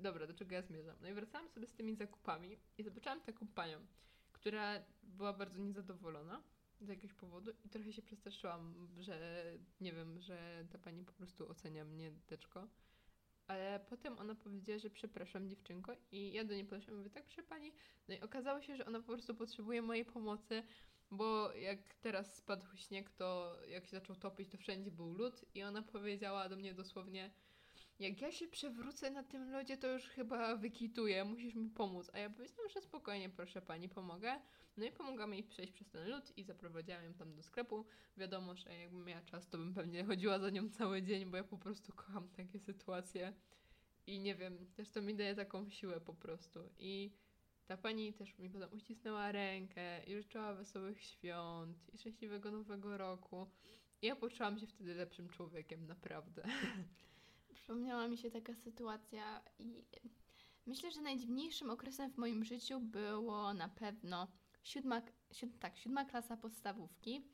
dobra, do czego ja zmierzam? No i wracałam sobie z tymi zakupami i zobaczyłam taką panią, która była bardzo niezadowolona z jakiegoś powodu i trochę się przestraszyłam, że nie wiem, że ta pani po prostu ocenia mnie teczko. Ale potem ona powiedziała, że przepraszam dziewczynko i ja do niej podeszłam i mówię, tak proszę pani. No i okazało się, że ona po prostu potrzebuje mojej pomocy, bo jak teraz spadł śnieg, to jak się zaczął topić, to wszędzie był lód i ona powiedziała do mnie dosłownie, jak ja się przewrócę na tym lodzie, to już chyba wykituję, musisz mi pomóc. A ja powiedziałam, że spokojnie, proszę pani, pomogę. No i pomogłam jej przejść przez ten lód i zaprowadziłam ją tam do sklepu. Wiadomo, że jakbym miała czas, to bym pewnie chodziła za nią cały dzień, bo ja po prostu kocham takie sytuacje. I nie wiem, też to mi daje taką siłę po prostu. I ta pani też mi potem uścisnęła rękę i życzyła wesołych świąt i szczęśliwego nowego roku. I ja poczułam się wtedy lepszym człowiekiem, naprawdę. Przypomniała mi się taka sytuacja i myślę, że najdziwniejszym okresem w moim życiu było na pewno siódma, siód, tak, siódma klasa podstawówki.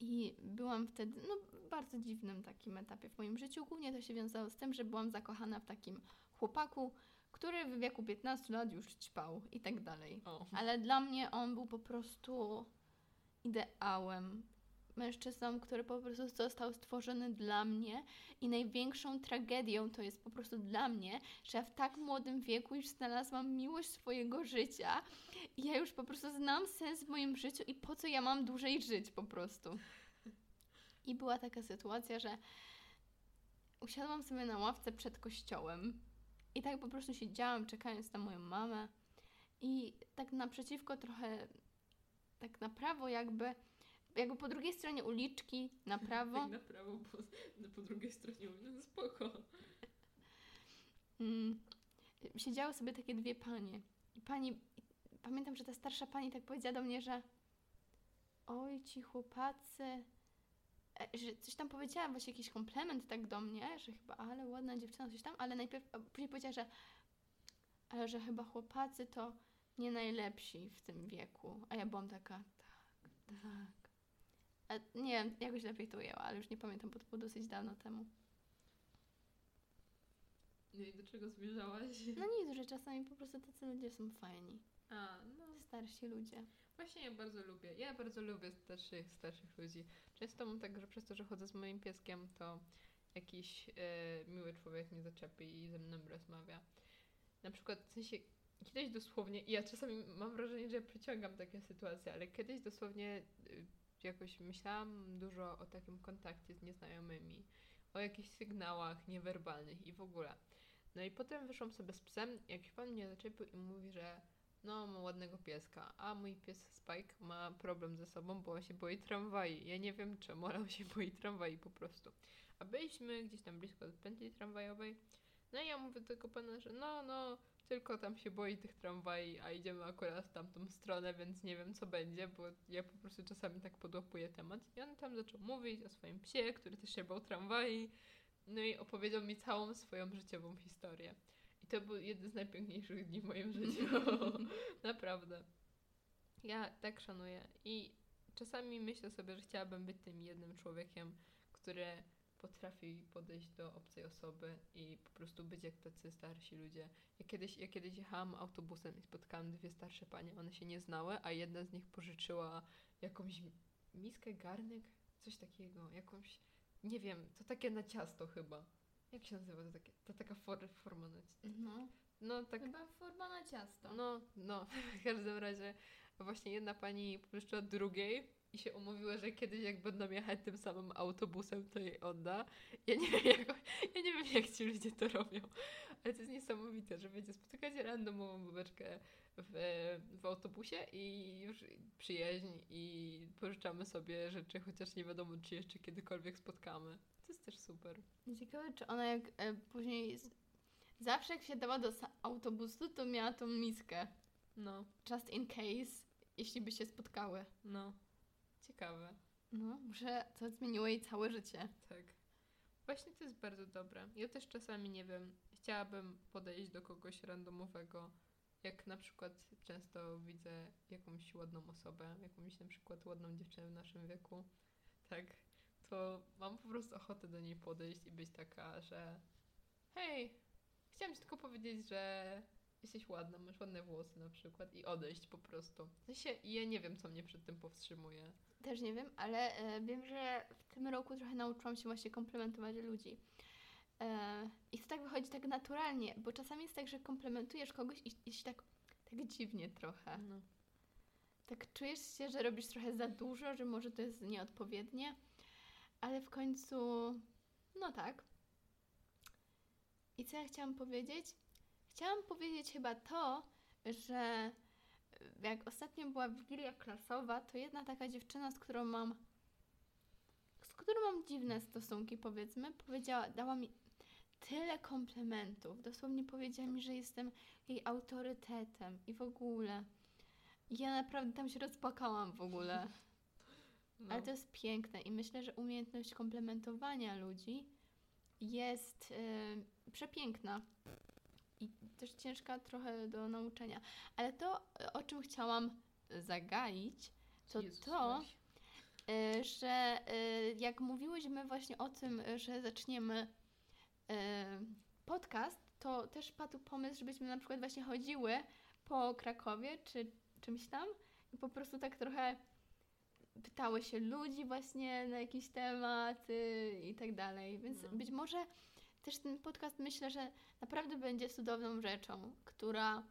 I byłam wtedy no, w bardzo dziwnym takim etapie w moim życiu. Głównie to się wiązało z tym, że byłam zakochana w takim chłopaku, który w wieku 15 lat już ćpał i tak dalej. Ale dla mnie on był po prostu ideałem. Mężczyzną, który po prostu został stworzony dla mnie i największą tragedią to jest po prostu dla mnie, że ja w tak młodym wieku już znalazłam miłość swojego życia i ja już po prostu znam sens w moim życiu i po co ja mam dłużej żyć po prostu. I była taka sytuacja, że usiadłam sobie na ławce przed kościołem i tak po prostu siedziałam, czekając na moją mamę i tak naprzeciwko trochę, tak na prawo jakby, jakby po drugiej stronie uliczki, na prawo. Tak na prawo, po, po drugiej stronie no spoko. Mm, siedziały sobie takie dwie panie. I pani, pamiętam, że ta starsza pani tak powiedziała do mnie, że oj, ci chłopacy, e, że coś tam powiedziała, właśnie jakiś komplement tak do mnie, że chyba, ale ładna dziewczyna, coś tam, ale najpierw, później powiedziała, że ale że chyba chłopacy to nie najlepsi w tym wieku. A ja byłam taka, tak, tak. Nie wiem, jakoś lepiej to ujęła, ale już nie pamiętam, bo to było dosyć dawno temu. No i do czego zmierzałaś? No nic, że czasami po prostu tacy ludzie są fajni. A, no Starsi ludzie. właśnie ja bardzo lubię. Ja bardzo lubię starszych, starszych ludzi. Często mam tak, że przez to, że chodzę z moim pieskiem, to jakiś e, miły człowiek mnie zaczepi i ze mną rozmawia. Na przykład, w sensie, kiedyś dosłownie, i ja czasami mam wrażenie, że ja przyciągam takie sytuacje, ale kiedyś dosłownie y, jakoś myślałam dużo o takim kontakcie z nieznajomymi, o jakichś sygnałach niewerbalnych i w ogóle. No i potem wyszłam sobie z psem, jakiś pan mnie zaczepił i mówi, że no, mam ładnego pieska, a mój pies Spike ma problem ze sobą, bo on się boi tramwaj. Ja nie wiem czemu, ale on się boi tramwaj po prostu. A byliśmy gdzieś tam blisko pętli tramwajowej, no i ja mówię do tego pana, że no, no, tylko tam się boi tych tramwaj, a idziemy akurat w tamtą stronę, więc nie wiem co będzie, bo ja po prostu czasami tak podłapuję temat. I on tam zaczął mówić o swoim psie, który też się bał tramwaj, no i opowiedział mi całą swoją życiową historię. I to był jeden z najpiękniejszych dni w moim życiu. Naprawdę. Ja tak szanuję. I czasami myślę sobie, że chciałabym być tym jednym człowiekiem, który potrafi podejść do obcej osoby i po prostu być jak tacy starsi ludzie. Ja kiedyś, ja kiedyś jechałam autobusem i spotkałam dwie starsze panie. One się nie znały, a jedna z nich pożyczyła jakąś miskę, garnek, coś takiego, jakąś, nie wiem, to takie na ciasto chyba. Jak się nazywa to, takie, to taka for, forma na ciasto? No, No tak, chyba forma na ciasto. no, no, w każdym razie właśnie jedna pani pożyczyła drugiej i się umówiła, że kiedyś jak będą jechać tym samym autobusem, to jej odda. Ja nie wiem, jak, ja nie wiem, jak ci ludzie to robią, ale to jest niesamowite, że wiecie, spotykacie randomową babeczkę w, w autobusie i już przyjaźń i pożyczamy sobie rzeczy, chociaż nie wiadomo, czy jeszcze kiedykolwiek spotkamy. To jest też super. Ciekawe, czy ona jak e, później... Zawsze jak wsiadała do autobusu, to miała tą miskę. No, Just in case, jeśli by się spotkały. no. Ciekawe. No, może to zmieniło jej całe życie. Tak. Właśnie to jest bardzo dobre. Ja też czasami, nie wiem, chciałabym podejść do kogoś randomowego, jak na przykład często widzę jakąś ładną osobę, jakąś na przykład ładną dziewczynę w naszym wieku, tak, to mam po prostu ochotę do niej podejść i być taka, że hej, chciałam ci tylko powiedzieć, że jesteś ładna, masz ładne włosy na przykład i odejść po prostu. W sensie, ja nie wiem, co mnie przed tym powstrzymuje. Też nie wiem, ale e, wiem, że w tym roku trochę nauczyłam się właśnie komplementować ludzi. E, I to tak wychodzi tak naturalnie, bo czasami jest tak, że komplementujesz kogoś i, i się tak, tak dziwnie trochę. No. Tak czujesz się, że robisz trochę za dużo, że może to jest nieodpowiednie, ale w końcu, no tak. I co ja chciałam powiedzieć? Chciałam powiedzieć chyba to, że jak ostatnio była wigilia klasowa, to jedna taka dziewczyna, z którą mam z którą mam dziwne stosunki, powiedzmy, powiedziała, dała mi tyle komplementów. Dosłownie powiedziała mi, że jestem jej autorytetem i w ogóle. Ja naprawdę tam się rozpłakałam w ogóle. No. Ale to jest piękne i myślę, że umiejętność komplementowania ludzi jest y, przepiękna też ciężka trochę do nauczenia. Ale to, o czym chciałam zagaić, to Jezus to, y, że y, jak mówiłyśmy właśnie o tym, że zaczniemy y, podcast, to też padł pomysł, żebyśmy na przykład właśnie chodziły po Krakowie czy czymś tam i po prostu tak trochę pytały się ludzi właśnie na jakiś temat y, i tak dalej. Więc No. być może też ten podcast myślę, że naprawdę będzie cudowną rzeczą, która,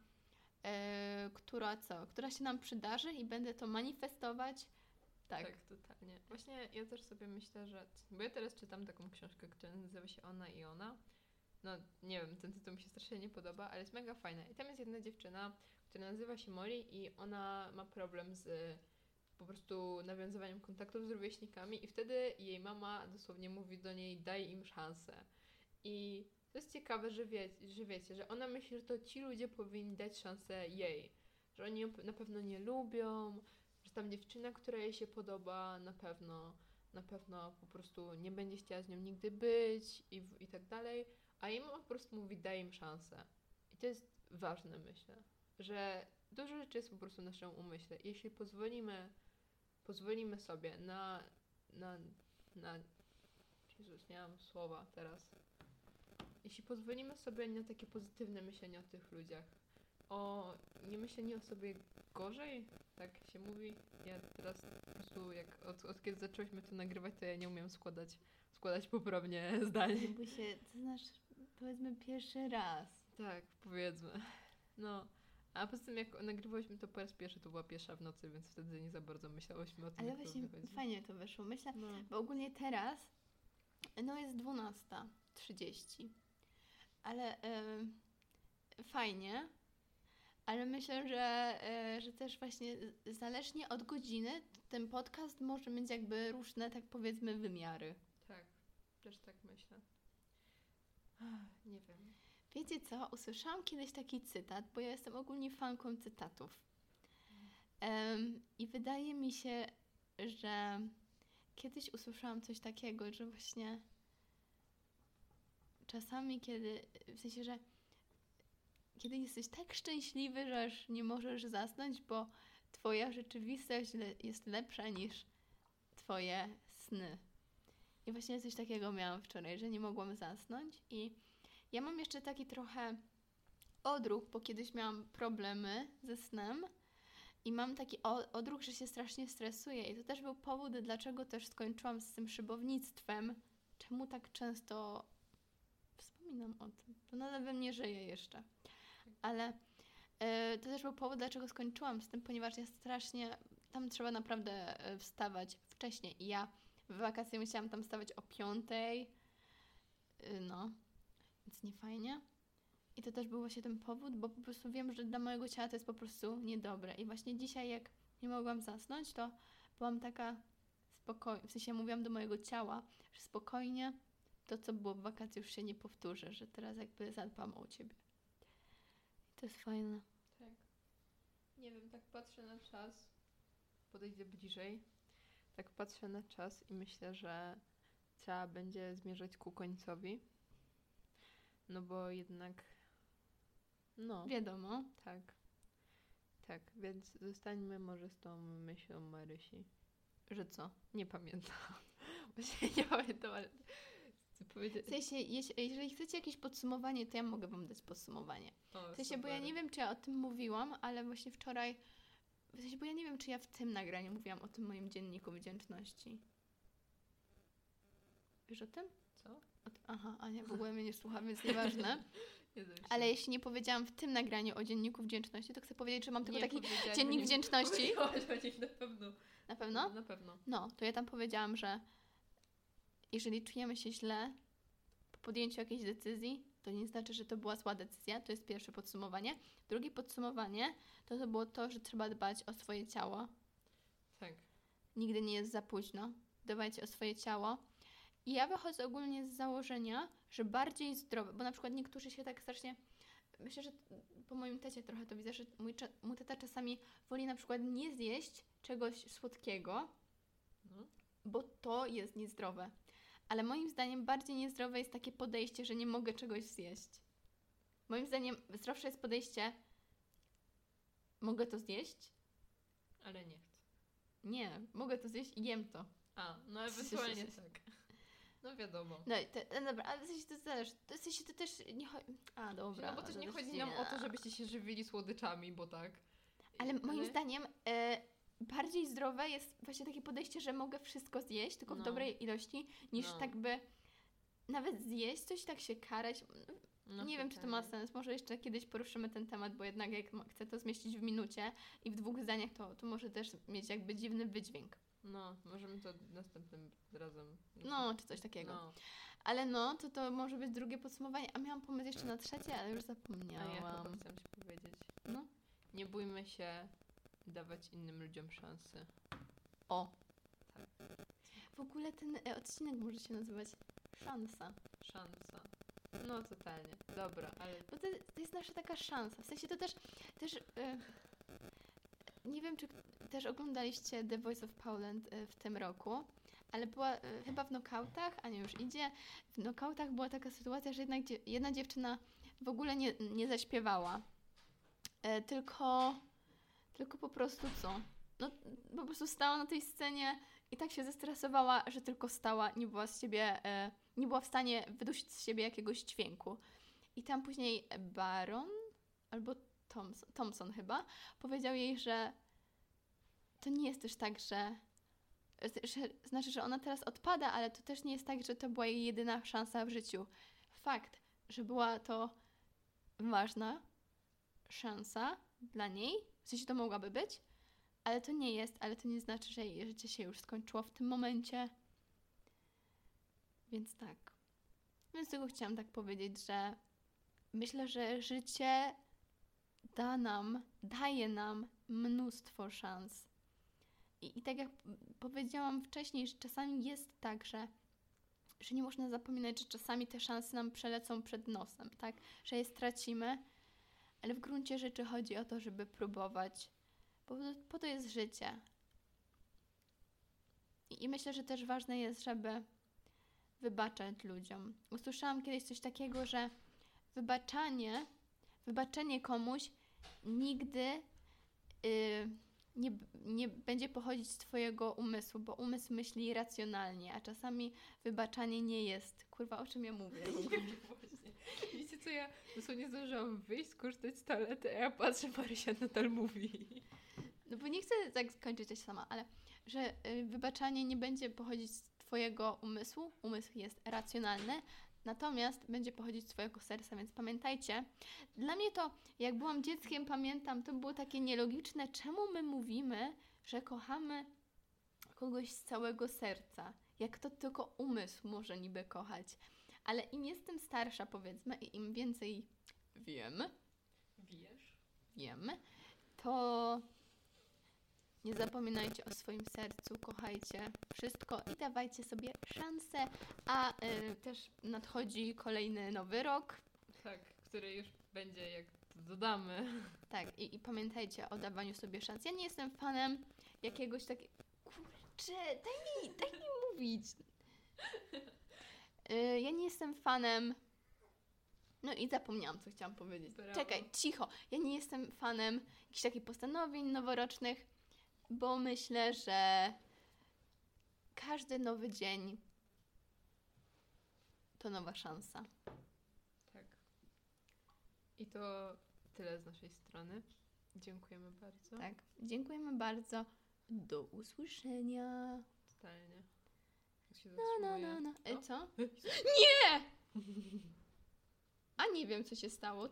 e, która co? Która się nam przydarzy i będę to manifestować. Tak. Tak, totalnie. Właśnie ja też sobie myślę, że. Bo ja teraz czytam taką książkę, która nazywa się Ona i Ona. No, nie wiem, ten tytuł mi się strasznie nie podoba, ale jest mega fajna. I tam jest jedna dziewczyna, która nazywa się Molly i ona ma problem z po prostu nawiązywaniem kontaktów z rówieśnikami i wtedy jej mama dosłownie mówi do niej daj im szansę. I to jest ciekawe, że, wie, że wiecie, że ona myśli, że to ci ludzie powinni dać szansę jej. Że oni ją na pewno nie lubią, że tam dziewczyna, która jej się podoba, na pewno, na pewno po prostu nie będzie chciała z nią nigdy być i, i tak dalej, a mama po prostu mówi, daj im szansę. I to jest ważne, myślę, że dużo rzeczy jest po prostu w naszym umyśle. Jeśli pozwolimy, pozwolimy sobie na, na, na, Jezus, nie mam słowa teraz. Jeśli pozwolimy sobie na takie pozytywne myślenie o tych ludziach, o nie myślenie o sobie gorzej, tak się mówi. Ja teraz po prostu jak od, od kiedy zaczęłyśmy to nagrywać, to ja nie umiem składać, składać poprawnie zdań. Bo się, to znasz, powiedzmy pierwszy raz. Tak, powiedzmy. No. A poza tym jak nagrywałyśmy to po raz pierwszy, to była pierwsza w nocy, więc wtedy nie za bardzo myślałyśmy o tym, Ale właśnie to fajnie to wyszło. Myślę, No. bo ogólnie teraz, no jest 12.30, ale fajnie, ale myślę, że, e, że też właśnie zależnie od godziny ten podcast może mieć jakby różne, tak powiedzmy, wymiary. Tak, też tak myślę. Ach, Nie wiem. Wiecie co? Usłyszałam kiedyś taki cytat, bo ja jestem ogólnie fanką cytatów. Em, I wydaje mi się, że kiedyś usłyszałam coś takiego, że właśnie czasami, kiedy, w sensie, że kiedy jesteś tak szczęśliwy, że aż nie możesz zasnąć, bo twoja rzeczywistość le- jest lepsza niż twoje sny. I właśnie coś takiego miałam wczoraj, że nie mogłam zasnąć i ja mam jeszcze taki trochę odruch, bo kiedyś miałam problemy ze snem i mam taki odruch, że się strasznie stresuję i to też był powód, dlaczego też skończyłam z tym szybownictwem. Czemu tak często wspominam o tym? To nadal we mnie żyje jeszcze. Ale e, to też był powód, dlaczego skończyłam z tym, ponieważ ja strasznie, tam trzeba naprawdę e, wstawać wcześniej i ja w wakacje musiałam tam wstawać o piątej, y, no, więc nie fajnie. I to też był właśnie ten powód, bo po prostu wiem, że dla mojego ciała to jest po prostu niedobre. I właśnie dzisiaj, jak nie mogłam zasnąć, to byłam taka spokojna, w sensie mówiłam do mojego ciała, że spokojnie to, co było w wakacje, już się nie powtórzy, że teraz jakby zadbam o ciebie. I to jest fajne. Tak. Nie wiem, tak patrzę na czas. Podejdę bliżej. Tak patrzę na czas i myślę, że trzeba będzie zmierzać ku końcowi. No bo jednak. No, Wiadomo. tak. Tak, więc zostańmy może z tą myślą Marysi. Że co? Nie pamiętam. Właśnie nie pamiętam, ale. Chcę powiedzieć- W sensie, jeśli, jeżeli chcecie jakieś podsumowanie, to ja mogę wam dać podsumowanie. O, W sensie, bo ja nie wiem, czy ja o tym mówiłam, ale właśnie wczoraj. W sensie, bo ja nie wiem, czy ja w tym nagraniu mówiłam o tym moim dzienniku wdzięczności. Wiesz o tym? Co? Aha, a nie, w ogóle mnie nie słucha, więc nieważne. Ale jeśli nie powiedziałam w tym nagraniu o dzienniku wdzięczności, to chcę powiedzieć, że mam tylko Nie taki dziennik nie- wdzięczności. Powiedziałaś o na pewno. Na pewno? Na pewno. No, to ja tam powiedziałam, że jeżeli czujemy się źle po podjęciu jakiejś decyzji, to nie znaczy, że to była zła decyzja. To jest pierwsze podsumowanie. Drugie podsumowanie to, to było to, że trzeba dbać o swoje ciało. Tak. Nigdy nie jest za późno. Dbajcie o swoje ciało. I ja wychodzę ogólnie z założenia, że bardziej zdrowe, bo na przykład niektórzy się tak strasznie. Myślę, że po moim tacie trochę to widzę, że mój, mój tata czasami woli na przykład nie zjeść czegoś słodkiego, No. bo to jest niezdrowe. Ale moim zdaniem bardziej niezdrowe jest takie podejście, że nie mogę czegoś zjeść. Moim zdaniem zdrowsze jest podejście, mogę to zjeść? Ale nie chcę. Nie, mogę to zjeść i jem to. A, no ewentualnie tak. No wiadomo. No, te, no dobra, ale w sensie to zależy. To, w sensie to też nie chodzi... A, dobra. no bo też to nie chodzi nam o to, żebyście się żywili słodyczami, bo tak. Ale moim Ale- zdaniem e, bardziej zdrowe jest właśnie takie podejście, że mogę wszystko zjeść, tylko w No. dobrej ilości, niż No. tak by nawet zjeść coś, tak się karać. No, nie wiem, czy to ma sens. Może jeszcze kiedyś poruszymy ten temat, bo jednak jak chcę to zmieścić w minucie i w dwóch zdaniach, to, to może też mieć jakby dziwny wydźwięk. No, możemy to następnym razem. No, czy coś takiego. No, Ale no, to to może być drugie podsumowanie. A miałam pomysł jeszcze na trzecie, ale już a ja zapomniałam. chyba chciałam ci powiedzieć. No. Nie bójmy się dawać innym ludziom szansy. O. W ogóle ten e, odcinek może się nazywać Szansa. Szansa. No, totalnie. Dobra, ale Bo to, to jest nasza taka szansa. W sensie to też, też e, nie wiem, czy też oglądaliście The Voice of Poland e, w tym roku, ale była e, chyba w nokautach, a nie już idzie, w nokautach była taka sytuacja, że jednak dzie- jedna dziewczyna w ogóle nie, nie zaśpiewała. E, tylko, tylko po prostu co? No, po prostu stała na tej scenie i tak się zestresowała, że tylko stała, nie była z siebie, e, nie była w stanie wydusić z siebie jakiegoś dźwięku. I tam później Baron albo Thompson, Thompson chyba powiedział jej, że to nie jest też tak, że, że znaczy, że ona teraz odpada, ale to też nie jest tak, że to była jej jedyna szansa w życiu. Fakt, że była to ważna szansa dla niej, w sensie to mogłaby być, ale to nie jest, ale to nie znaczy, że jej życie się już skończyło w tym momencie. Więc tak. Więc tylko chciałam tak powiedzieć, że myślę, że życie da nam, daje nam mnóstwo szans. I, I tak jak powiedziałam wcześniej, że czasami jest tak, że, że nie można zapominać, że czasami te szanse nam przelecą przed nosem, tak? Że je stracimy, ale w gruncie rzeczy chodzi o to, żeby próbować, bo po to jest życie. I, myślę, że też ważne jest, żeby wybaczać ludziom. Usłyszałam kiedyś coś takiego, że wybaczanie, wybaczenie komuś nigdy y, nie, nie będzie pochodzić z Twojego umysłu, bo umysł myśli racjonalnie, a czasami wybaczanie nie jest. Kurwa, o czym ja mówię? Co, ja dosłownie zdążyłam wyjść, skorzystać z toalety, a ja patrzę, Marysia nadal mówi. No bo nie chcę tak skończyć coś sama, ale że y, wybaczanie nie będzie pochodzić z Twojego umysłu. Umysł jest racjonalny, natomiast będzie pochodzić z Twojego serca, więc pamiętajcie. Dla mnie to, jak byłam dzieckiem, pamiętam, to było takie nielogiczne, czemu my mówimy, że kochamy kogoś z całego serca, jak to tylko umysł może niby kochać. Ale im jestem starsza, powiedzmy, i im więcej wiem, Wiesz? wiem, to nie zapominajcie o swoim sercu, kochajcie wszystko i dawajcie sobie szansę. A y, też nadchodzi kolejny nowy rok. Tak, który już będzie, jak dodamy. Tak, i, i pamiętajcie o dawaniu sobie szans. Ja nie jestem fanem jakiegoś takiego. Kurczę, daj mi, daj mi mówić. Y, ja nie jestem fanem. No i zapomniałam, co chciałam powiedzieć. Brawo. Czekaj, cicho. Ja nie jestem fanem jakichś takich postanowień noworocznych, bo myślę, że każdy nowy dzień to nowa szansa. Tak. I to tyle z naszej strony. Dziękujemy bardzo. Tak. Dziękujemy bardzo. Do usłyszenia. Totalnie. Się No, no, no, no. E, Co? co? Nie! A nie wiem, co się stało.